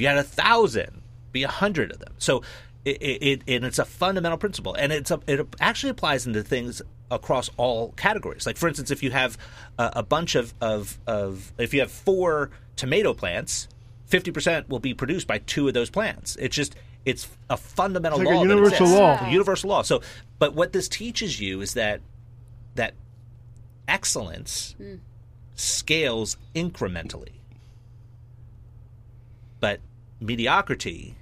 If you had a thousand, be a hundred of them. So it, it, it and it's a fundamental principle, and it's a, it actually applies into things across all categories. Like for instance, if you have a, a bunch of, of of if you have four tomato plants, fifty percent will be produced by two of those plants. It's just it's a fundamental It's like law. that universal exists. law. A universal law. So, but what this teaches you is that that excellence hmm. scales incrementally, but mediocrity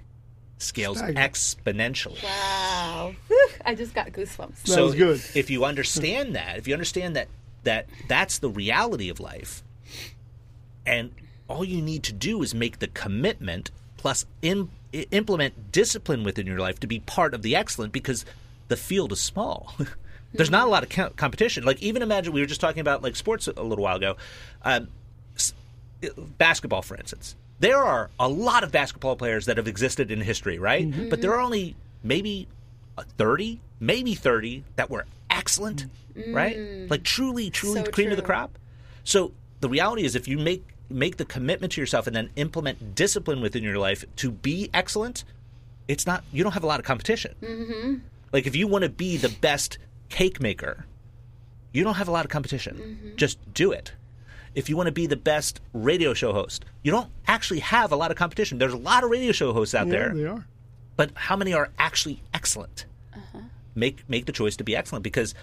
scales Staggering. exponentially. Wow. Whew, I just got goosebumps. That was good. If you understand that, if you understand that that that's the reality of life, and all you need to do is make the commitment plus im- i- implement discipline within your life to be part of the excellent because the field is small. There's not a lot of co- competition. Like even imagine we were just talking about like sports a little while ago. Um, s- basketball, for instance, there are a lot of basketball players that have existed in history, right? Mm-hmm. But there are only maybe 30, maybe 30 that were excellent, mm. right? Like truly, truly So cream of the crop. So the reality is, if you make make the commitment to yourself and then implement discipline within your life to be excellent, it's not you don't have a lot of competition. Mm-hmm. Like if you want to be the best cake maker, you don't have a lot of competition. Mm-hmm. Just do it. If you want to be the best radio show host, you don't actually have a lot of competition. There's a lot of radio show hosts out Yeah, there, they are. but how many are actually excellent? Uh-huh. Make make the choice to be excellent because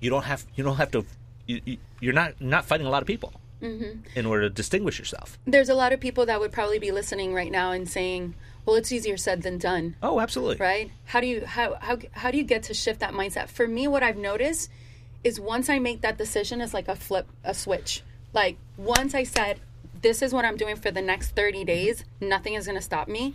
you don't have you don't have to you, you- you're not not fighting a lot of people Mm-hmm. in order to distinguish yourself. There's a lot of people that would probably be listening right now and saying, "Well, it's easier said than done." Oh, absolutely. right how do you how, how how do you get to shift that mindset for me what i've noticed is once i make that decision it's like a flip a switch like once i said this is what i'm doing for the next 30 days nothing is going to stop me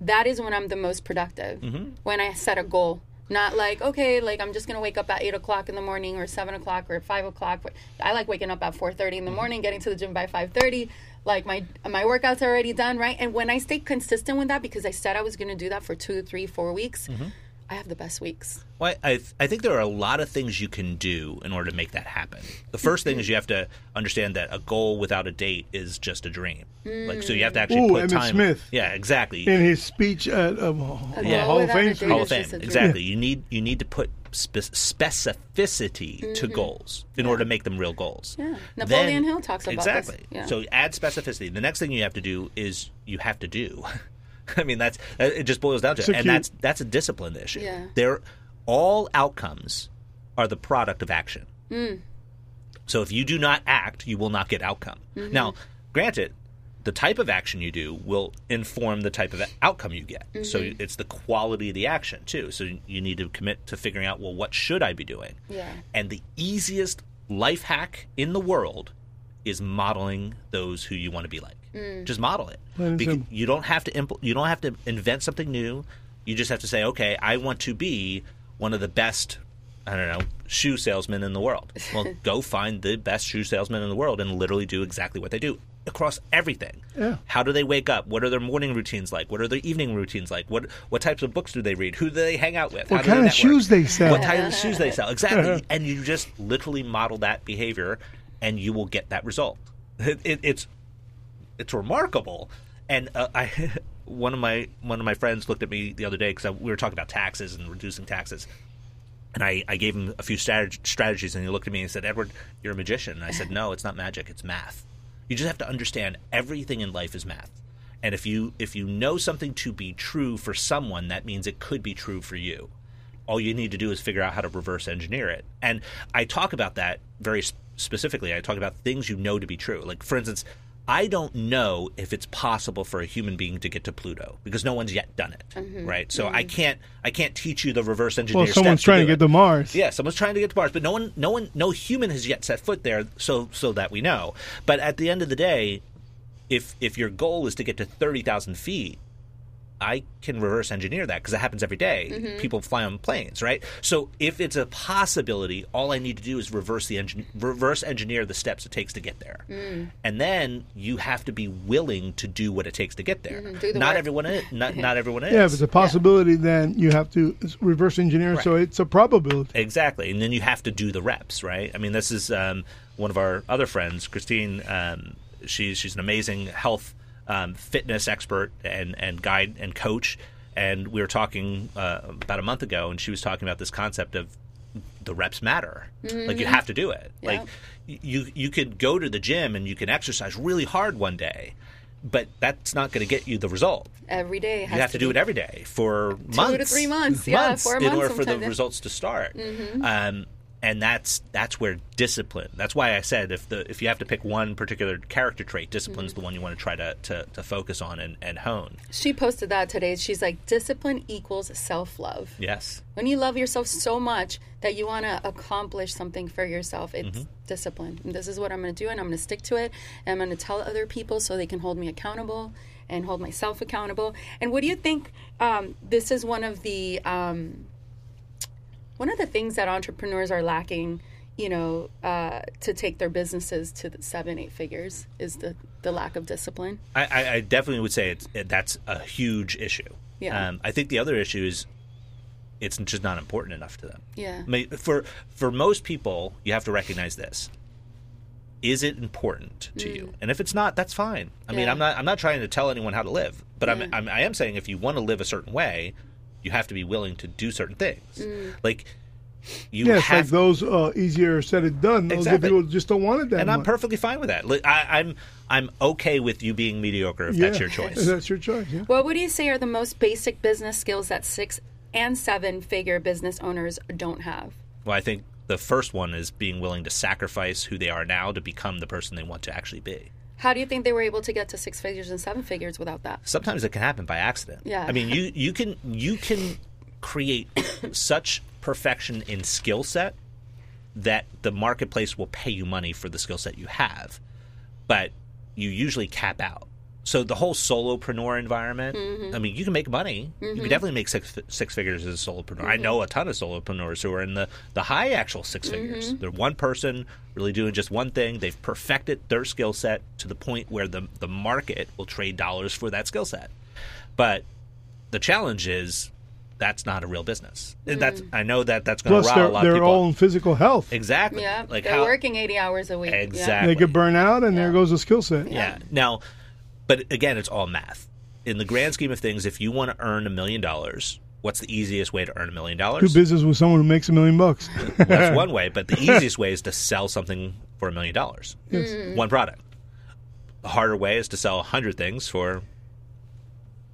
that is when I'm the most productive. Mm-hmm. When I set a goal. Not like, okay, like I'm just gonna wake up at eight o'clock in the morning or seven o'clock or five o'clock. I like waking up at four thirty in the mm-hmm. morning, getting to the gym by five thirty. Like my my workouts are already done, right? And when I stay consistent with that, because I said I was gonna do that for two, three, four weeks, mm-hmm. I have the best weeks. Well, I, I think there are a lot of things you can do in order to make that happen. The first thing is you have to understand that a goal without a date is just a dream. Like, so you have to actually Ooh, put Emmitt time. Smith. Yeah, exactly. In his speech at um, Yeah. Hall of Fame a speech. date. Hall of Fame. just a. Exactly. You need you need to put spe- specificity to goals in order to make them real goals. Mm-hmm. Yeah. Napoleon Then- Hill talks about this. exactly. Yeah. So add specificity. The next thing you have to do is you have to do. I mean, that's it. Just boils down to, it. and Execute. that's that's a discipline issue. Yeah. They're all outcomes are the product of action. Mm. So if you do not act, you will not get outcome. Mm-hmm. Now, granted, the type of action you do will inform the type of outcome you get. So Mm-hmm. it's the quality of the action too. So you need to commit to figuring out, well, what should I be doing? Yeah. And the easiest life hack in the world is modeling those who you want to be like. Mm. Just model it. Plain Because you don't have to impl- you don't have to invent something new. You just have to say, okay, I want to be one of the best I don't know, shoe salesmen in the world. Well, go find the best shoe salesman in the world and literally do exactly what they do across everything. Yeah. How do they wake up? What are their morning routines like? What are their evening routines like? What what types of books do they read? Who do they hang out with? What How kind of shoes they sell? What type of shoes they sell? Exactly. and you just literally model that behavior, and you will get that result. It, it, it's it's remarkable. And uh, I, one of my one of my friends looked at me the other day because we were talking about taxes and reducing taxes, and I, I gave him a few strat- strategies, and he looked at me and said, "Edward, you're a magician." And I said, "No, it's not magic. It's math. You just have to understand everything in life is math." And if you if you know something to be true for someone, that means it could be true for you all you need to do is figure out how to reverse engineer it. And I talk about that very specifically. I talk about things you know to be true. Like, for instance, I don't know if it's possible for a human being to get to Pluto because no one's yet done it, mm-hmm. right? So mm-hmm. I can't I can't teach you the reverse engineer. Well, someone's steps trying to do get it. to Mars. Yeah, someone's trying to get to Mars, but no one, no one, no human has yet set foot there. So, so that we know. But at the end of the day, if if your goal is to get to thirty thousand feet, I can reverse engineer that because it happens every day. People fly on planes, right? So if it's a possibility, all I need to do is reverse the engine, reverse engineer the steps it takes to get there, and then you have to be willing to do what it takes to get there. do the not work. everyone is. Not, not everyone is. Yeah, if it's a possibility, then you have to reverse engineer, so it's a probability. Exactly, and then you have to do the reps, right? I mean, this is um, one of our other friends, Christine. Um, she's she's an amazing health um, fitness expert and and guide and coach. And we were talking uh, about a month ago, and she was talking about this concept of the reps matter. Like you have to do it. Like you you could go to the gym and you can exercise really hard one day, but that's not going to get you the result Every day has you have to, do be- it every day for months, to three months, yeah, four in months order for the results to start. Um, and that's that's where discipline. That's why I said if the if you have to pick one particular character trait, discipline's Mm-hmm. the one you want to try to, to, to focus on and, and hone. She posted that today. She's like, discipline equals self love. Yes. When you love yourself so much that you want to accomplish something for yourself, it's Mm-hmm. discipline. And this is what I'm going to do, and I'm going to stick to it. And I'm going to tell other people so they can hold me accountable and hold myself accountable. And what do you think? Um, this is one of the um, one of the things that entrepreneurs are lacking. You know, uh, to take their businesses to the seven, eight figures is the the lack of discipline. I, I, definitely would say it's, it, that's a huge issue. Yeah. Um, I think the other issue is it's just not important enough to them. Yeah. I mean, for for most people, you have to recognize this. Is it important to you? And if it's not, that's fine. I mean, Mm. I'm not I'm not trying to tell anyone how to live, but Yeah. I'm, I'm I am saying if you want to live a certain way, you have to be willing to do certain things. Mm. Like you Yeah, it's like have those uh, easier said than done. Those Exactly. people just don't want it that and much. I'm perfectly fine with that. Like, I, I'm I'm okay with you being mediocre if yeah, that's your choice. That's your choice. Yeah. What would you say are the most basic business skills that six and seven figure business owners don't have? Well, I think the first one is being willing to sacrifice who they are now to become the person they want to actually be. How do you think they were able to get to six figures and seven figures without that? Sometimes it can happen by accident. Yeah. I mean, you you can you can create such perfection in skill set that the marketplace will pay you money for the skill set you have, but you usually cap out. So the whole solopreneur environment. Mm-hmm. I mean, you can make money. You can definitely make six six figures as a solopreneur. I Mm-hmm. know a ton of solopreneurs who are in the the high actual 6 Mm-hmm. figures. They're one person really doing just one thing. They've perfected their skill set to the point where the the market will trade dollars for that skill set. But the challenge is that's not a real business. And That's I know that that's going to Plus rile their, a lot of their own physical health. Exactly. Yeah, Like they're how, working 80 hours a week. Yeah. Exactly. They could burn out, and there goes the skill set. Yeah. Now, but again, it's all math. In the grand scheme of things, if you want to earn a million dollars, what's the easiest way to earn a million dollars? Do business with someone who makes a million bucks. That's one way, but the easiest way is to sell something for a million dollars. Mm. One product. The harder way is to sell a hundred things for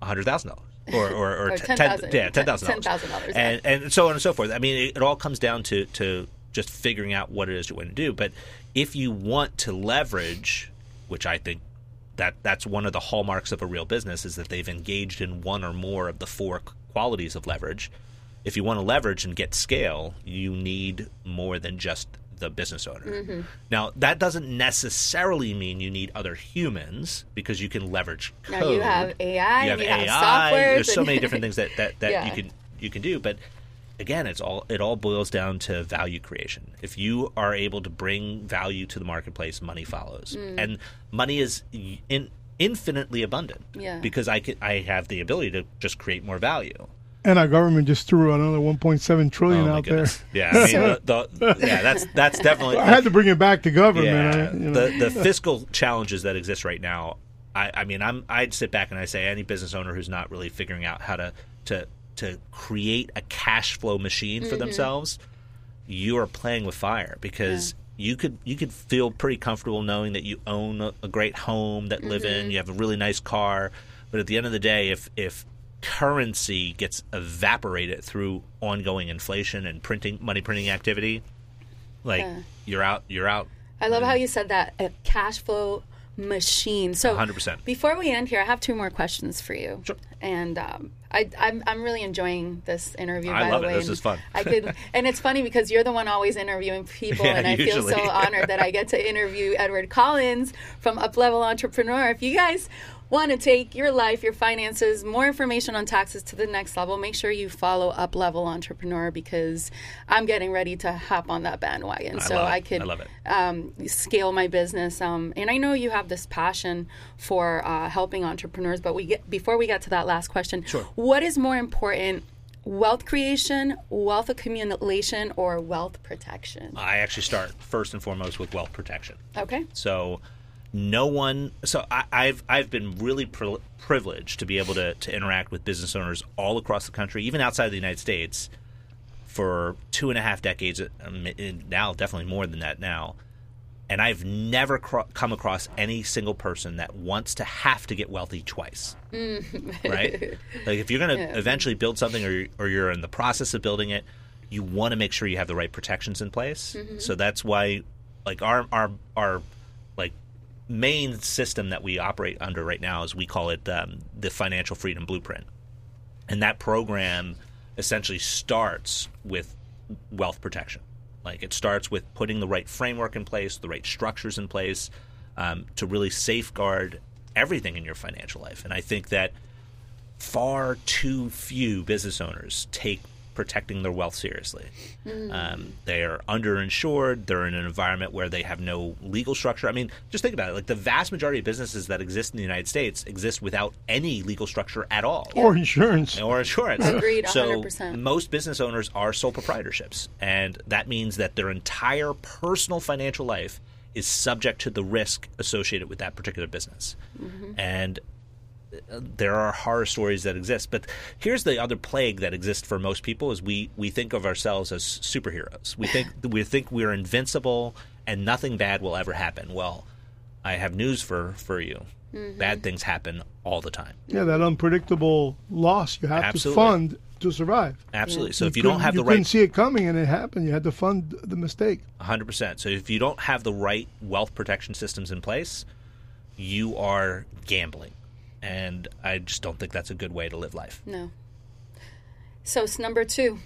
a hundred thousand dollars. Or, or, or, Or t- ten, 10,000 yeah, ten thousand $10,000, dollars, yeah. and and so on and so forth. I mean, it, it all comes down to to just figuring out what it is you want to do. But if you want to leverage, which I think that that's one of the hallmarks of a real business is that they've engaged in one or more of the four qualities of leverage. If you want to leverage and get scale, you need more than just the business owner. Mm-hmm. Now, that doesn't necessarily mean you need other humans because you can leverage code. Now you have AI, you have you have AI. software. There's so many different things that that, that Yeah. you can you can do, but again, it's all it all boils down to value creation. If you are able to bring value to the marketplace, money follows, Mm. and money is in, infinitely abundant. Yeah. because I can, I have the ability to just create more value. and our government just threw another 1.7 trillion oh out goodness! there. Yeah, I mean, the, the, yeah, that's that's definitely. I had to bring it back to government. Yeah, I- you know. the the fiscal challenges that exist right now. I, I mean, I'm I'd sit back and I say any business owner who's not really figuring out how to to to create a cash flow machine Mm-hmm. for themselves, you are playing with fire because. You could you could feel pretty comfortable knowing that you own a, a great home that live Mm-hmm. in, you have a really nice car, but at the end of the day, if if currency gets evaporated through ongoing inflation and printing money printing activity, like Yeah. you're out you're out I love how you said that a cash flow machine. So 100%. Before we end here, I have two more questions for you. Sure. And um, I, I'm I'm really enjoying this interview. I by love the it. way. This is fun. I could, and it's funny because you're the one always interviewing people, Yeah, and I feel so honored that I get to interview Edward Collins from Up Level Entrepreneur. If you guys want to take your life, your finances, more information on taxes to the next level, make sure you follow Up Level Entrepreneur because I'm getting ready to hop on that bandwagon. so love it. I could I love it. um, scale my business. Um, and I know you have this passion for uh, helping entrepreneurs. But we get before we get to that last question, Sure. what is more important? Wealth creation, wealth accumulation, or wealth protection? I actually start first and foremost with wealth protection. Okay. So no one. So I, I've I've been really pri- privileged to be able to to interact with business owners all across the country, even outside of the United States, for two and a half decades. um, Now, definitely more than that now. And I've never cro- come across any single person that wants to have to get wealthy twice. right? Like if you're going to eventually build something, or you're, or you're in the process of building it, you want to make sure you have the right protections in place. So that's why, like our our our like main system that we operate under right now is we call it um, the Financial Freedom Blueprint, and that program essentially starts with wealth protection. Like it starts with putting the right framework in place, the right structures in place um, to really safeguard everything in your financial life. And I think that far too few business owners take protecting their wealth seriously. Um, they are underinsured. They're in an environment where they have no legal structure. I mean, just think about it. Like the vast majority of businesses that exist in the United States exist without any legal structure at all or insurance. or insurance. Agreed, So 100%. most business owners are sole proprietorships, and that means that their entire personal financial life is subject to the risk associated with that particular business. And uh, there are horror stories that exist, but here's the other plague that exists for most people: is we we think of ourselves as superheroes. We think we think we're invincible and nothing bad will ever happen. Well, I have news for for you. Mm-hmm. Bad things happen all the time. Yeah, that unpredictable loss you have Absolutely. to fund to survive. Absolutely. So if you don't have you the couldn't right see it coming and it happened, you had to fund the mistake. 100%. So if you don't have the right wealth protection systems in place, you are gambling. And I just don't think that's a good way to live life. No. So it's number two.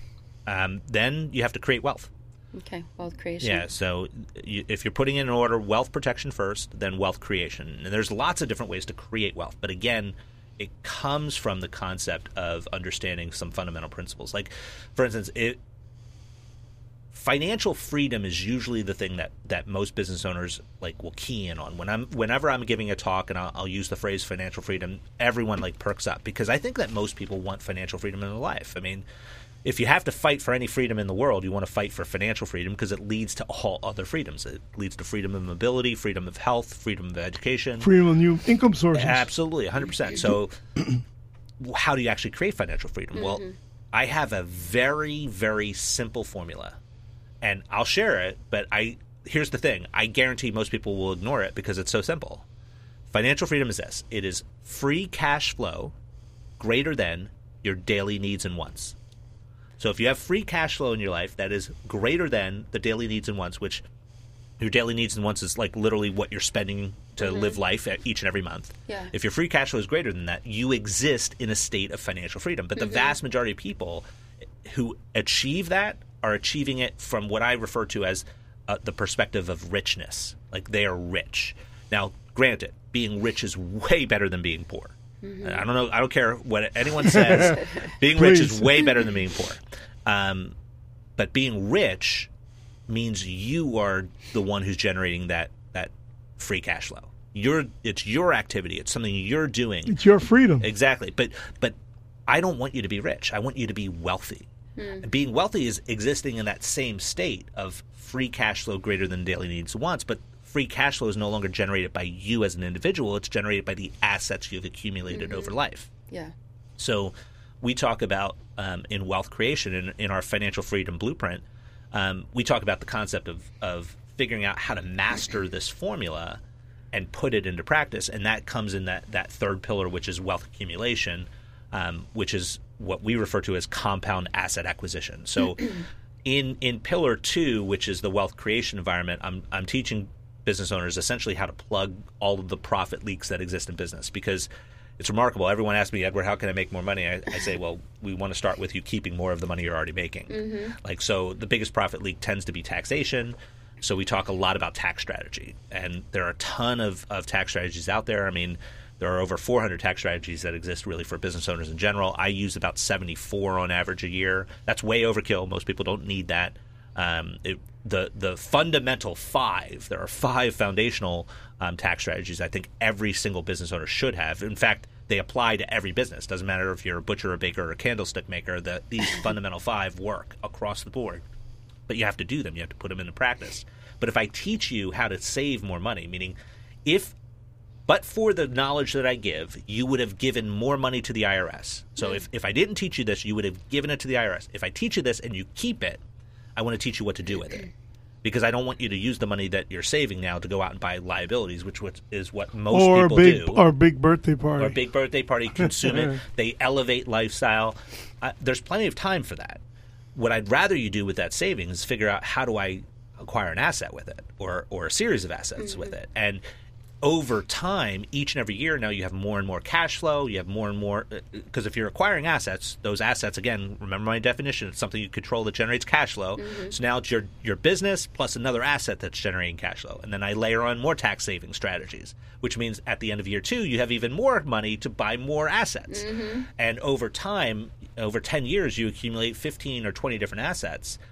Um, then you have to create wealth. Okay, wealth creation. Yeah, so you, if you're putting in an order wealth protection first, then wealth creation. And there's lots of different ways to create wealth. But again, it comes from the concept of understanding some fundamental principles. Like, for instance, it, financial freedom is usually the thing that, that most business owners like will key in on. When I'm whenever I'm giving a talk and I'll, I'll use the phrase financial freedom, everyone like perks up because I think that most people want financial freedom in their life. I mean, if you have to fight for any freedom in the world, you want to fight for financial freedom because it leads to all other freedoms. It leads to freedom of mobility, freedom of health, freedom of education, freedom of new income sources. Absolutely, 100%. So, how do you actually create financial freedom? Mm-hmm. Well, I have a very, very simple formula, and I'll share it. But I here's the thing: I guarantee most people will ignore it because it's so simple. Financial freedom is this: it is free cash flow greater than your daily needs and wants. So if you have free cash flow in your life that is greater than the daily needs and wants, which your daily needs and wants is like literally what you're spending to mm-hmm. live life each and every month. Yeah. If your free cash flow is greater than that, you exist in a state of financial freedom. But the mm-hmm. vast majority of people who achieve that are achieving it from what I refer to as uh, the perspective of richness. Like they are rich. Now, granted, being rich is way better than being poor. Mm-hmm. I don't know. I don't care what anyone says. being rich is way better than being poor. Um, but being rich means you are the one who's generating that that free cash flow. You're it's your activity. It's something you're doing. It's your freedom. Exactly. But but I don't want you to be rich. I want you to be wealthy. Hmm. being wealthy is existing in that same state of free cash flow greater than daily needs wants, but free cash flow is no longer generated by you as an individual. It's generated by the assets you've accumulated mm-hmm. over life. Yeah. So we talk about um, in wealth creation in, in our financial freedom blueprint. Um, we talk about the concept of of figuring out how to master this formula and put it into practice, and that comes in that that third pillar, which is wealth accumulation, um, which is what we refer to as compound asset acquisition. So. in in pillar two, which is the wealth creation environment, I'm I'm teaching business owners essentially how to plug all of the profit leaks that exist in business because it's remarkable. Everyone asks me, Edward, how can I make more money? I, I say, well, we want to start with you keeping more of the money you're already making. Mm-hmm. Like, so the biggest profit leak tends to be taxation. So we talk a lot about tax strategy, and there are a ton of, of tax strategies out there. I mean, there are over 400 tax strategies that exist really for business owners in general. I use about 74 on average a year. That's way overkill. Most people don't need that. Um, it, the the fundamental five. There are five foundational um, tax strategies. I think every single business owner should have. In fact, they apply to every business. Doesn't matter if you're a butcher, a baker, or a candlestick maker. The, these fundamental five work across the board. But you have to do them. You have to put them into practice. But if I teach you how to save more money, meaning if but for the knowledge that I give, you would have given more money to the IRS. So mm. if, if I didn't teach you this, you would have given it to the IRS. If I teach you this and you keep it, I want to teach you what to do with it. Because I don't want you to use the money that you're saving now to go out and buy liabilities, which is what most or people big, do. Or big birthday party. Or big birthday party, consume it. They elevate lifestyle. Uh, there's plenty of time for that. What I'd rather you do with that savings is figure out how do I acquire an asset with it or, or a series of assets mm-hmm. with it. And over time, each and every year, now you have more and more cash flow. You have more and more because uh, if you're acquiring assets, those assets again, remember my definition, it's something you control that generates cash flow. Mm-hmm. So now it's your your business plus another asset that's generating cash flow, and then I layer on more tax saving strategies, which means at the end of year two, you have even more money to buy more assets. Mm-hmm. And over time, over ten years, you accumulate fifteen or twenty different assets.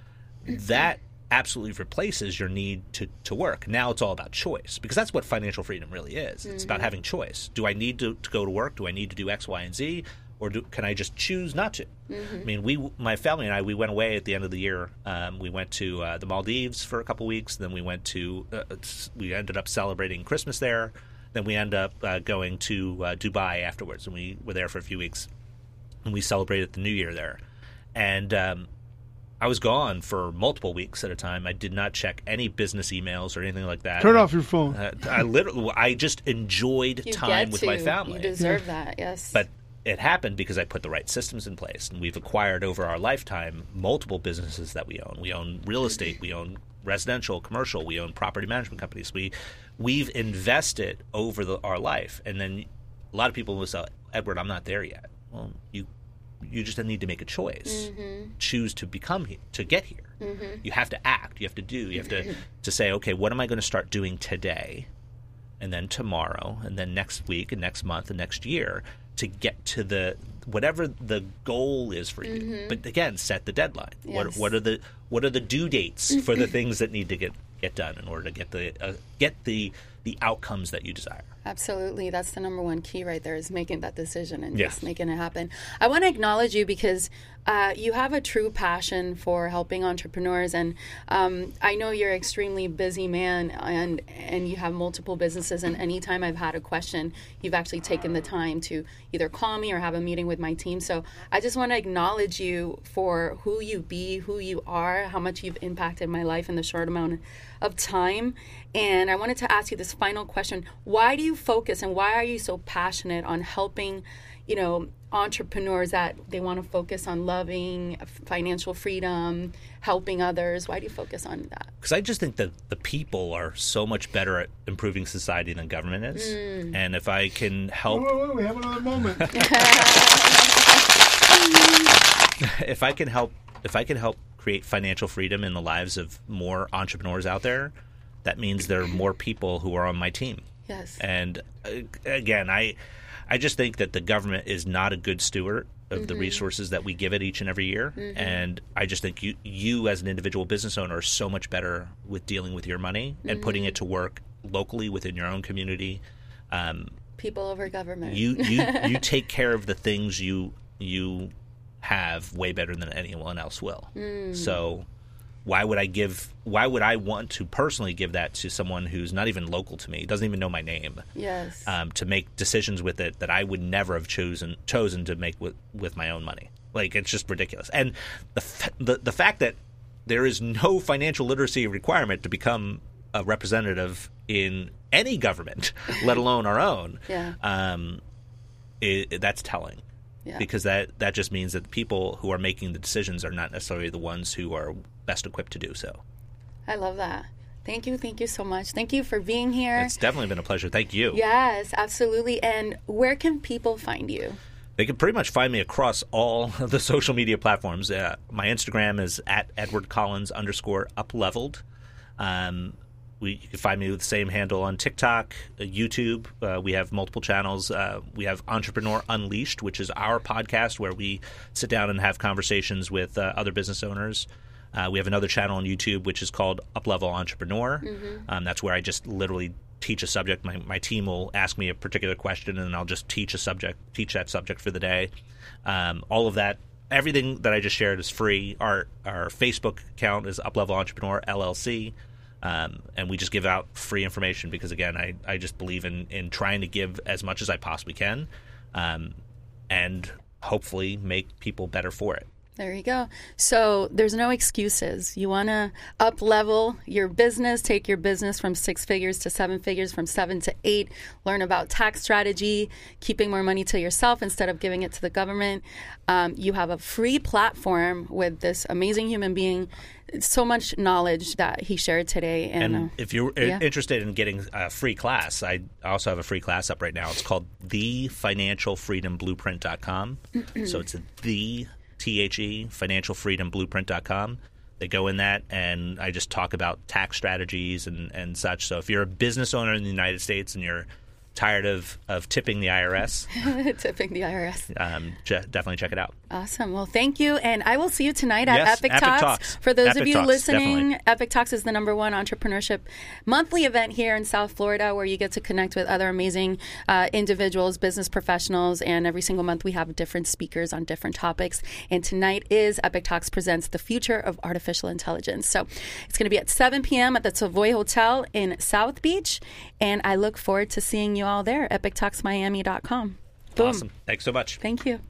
That absolutely replaces your need to, to work. Now it's all about choice because that's what financial freedom really is. Mm-hmm. It's about mm-hmm. having choice. Do I need to, to, go to work? Do I need to do X, Y, and Z? Or do, can I just choose not to? Mm-hmm. I mean, we, my family and I, we went away at the end of the year. Um, we went to uh, the Maldives for a couple weeks. Then we went to, uh, we ended up celebrating Christmas there. Then we ended up uh, going to uh, Dubai afterwards, and we were there for a few weeks. And we celebrated the New Year there. And um, I was gone for multiple weeks at a time. I did not check any business emails or anything like that. Turn off your phone. Uh, I literally, I just enjoyed you time with to. my family. You deserve yeah. that, yes. But it happened because I put the right systems in place, and we've acquired over our lifetime multiple businesses that we own. We own real estate, we own residential, commercial, we own property management companies. We we've invested over the, our life, and then a lot of people will say, "Edward, I'm not there yet." Well, you you just need to make a choice, mm-hmm. choose to become he- to get here. Mm-hmm. You have to act. You have to do. You have to to say, okay, what am I going to start doing today, and then tomorrow, and then next week, and next month, and next year to get to the whatever the goal is for you. Mm-hmm. But again, set the deadline. What what are the what are the due dates for the things that need to get get done in order to get the uh, get the the outcomes that you desire. Absolutely. That's the number one key right there is making that decision and Yeah. just making it happen. I want to acknowledge you because uh, you have a true passion for helping entrepreneurs. And um, I know you're an extremely busy man and, and you have multiple businesses. And anytime I've had a question, you've actually taken the time to either call me or have a meeting with my team. So I just want to acknowledge you for who you be, who you are, how much you've impacted my life in the short amount of time. And I wanted to ask you this final question. Why do you focus and why are you so passionate on helping, you know, entrepreneurs that they want to focus on loving, financial freedom, helping others? Why do you focus on that? because I just think that the people are so much better at improving society than government is, mm. and if I can help, Wait, wait, wait, we have another moment. if I can help, if I can help create financial freedom in the lives of more entrepreneurs out there, that means there are more people who are on my team. Yes. And uh, again, I, I just think that the government is not a good steward of the resources that we give it each and every year. And I just think you, you as an individual business owner, are so much better with dealing with your money and putting it to work locally within your own community. Um, People over government. you you you take care of the things you you have way better than anyone else will. So why would I give why would I want to personally give that to someone who's not even local to me, doesn't even know my name, yes. um, to make decisions with it that I would never have chosen chosen to make with with my own money. Like it's just ridiculous. And the f- the the fact that there is no financial literacy requirement to become a representative in any government, let alone our own. Yeah. Um, i that's telling. Yeah. Because that, that just means that the people who are making the decisions are not necessarily the ones who are best equipped to do so. I love that. Thank you. Thank you so much. Thank you for being here. It's definitely been a pleasure. Thank you. yes, absolutely. And where can people find you? They can pretty much find me across all of the social media platforms. Uh, my Instagram is at Edward Collins underscore upleveled. Um, we, you can find me with the same handle on TikTok, uh, YouTube. Uh, we have multiple channels. Uh, we have Entrepreneur Unleashed, which is our podcast where we sit down and have conversations with uh, other business owners. Uh, we have another channel on YouTube which is called Uplevel Entrepreneur. Um, that's where I just literally teach a subject. My, my team will ask me a particular question, and I'll just teach a subject, teach that subject for the day. Um, all of that, everything that I just shared is free. Our our Facebook account is Uplevel Entrepreneur LLC. Um, and we just give out free information because again I, I just believe in, in trying to give as much as I possibly can um, and hopefully make people better for it. There you go. So there's no excuses. You want to up level your business, take your business from six figures to seven figures, from seven to eight, learn about tax strategy, keeping more money to yourself instead of giving it to the government. Um, you have a free platform with this amazing human being. So much knowledge that he shared today. And, And uh, if you're yeah. interested in getting a free class, I also have a free class up right now. It's called thefinancialfreedomblueprint.com. so it's the T H E financialfreedomblueprint.com. They go in that, and I just talk about tax strategies and, and such. So if you're a business owner in the United States and you're tired of, of tipping the IRS, tipping the IRS. um, definitely check it out. Awesome. Well, thank you. And I will see you tonight at Yes, Epic, Epic Talks. Talks. For those Epic of you Talks, listening, definitely. Epic Talks is the number one entrepreneurship monthly event here in South Florida where you get to connect with other amazing uh, individuals, business professionals. And every single month we have different speakers on different topics. And tonight is Epic Talks Presents the Future of Artificial Intelligence. So it's going to be at 7 p.m. at the Savoy Hotel in South Beach. And I look forward to seeing you all there. EpicTalksMiami.com. Boom. Awesome. Thanks so much. Thank you.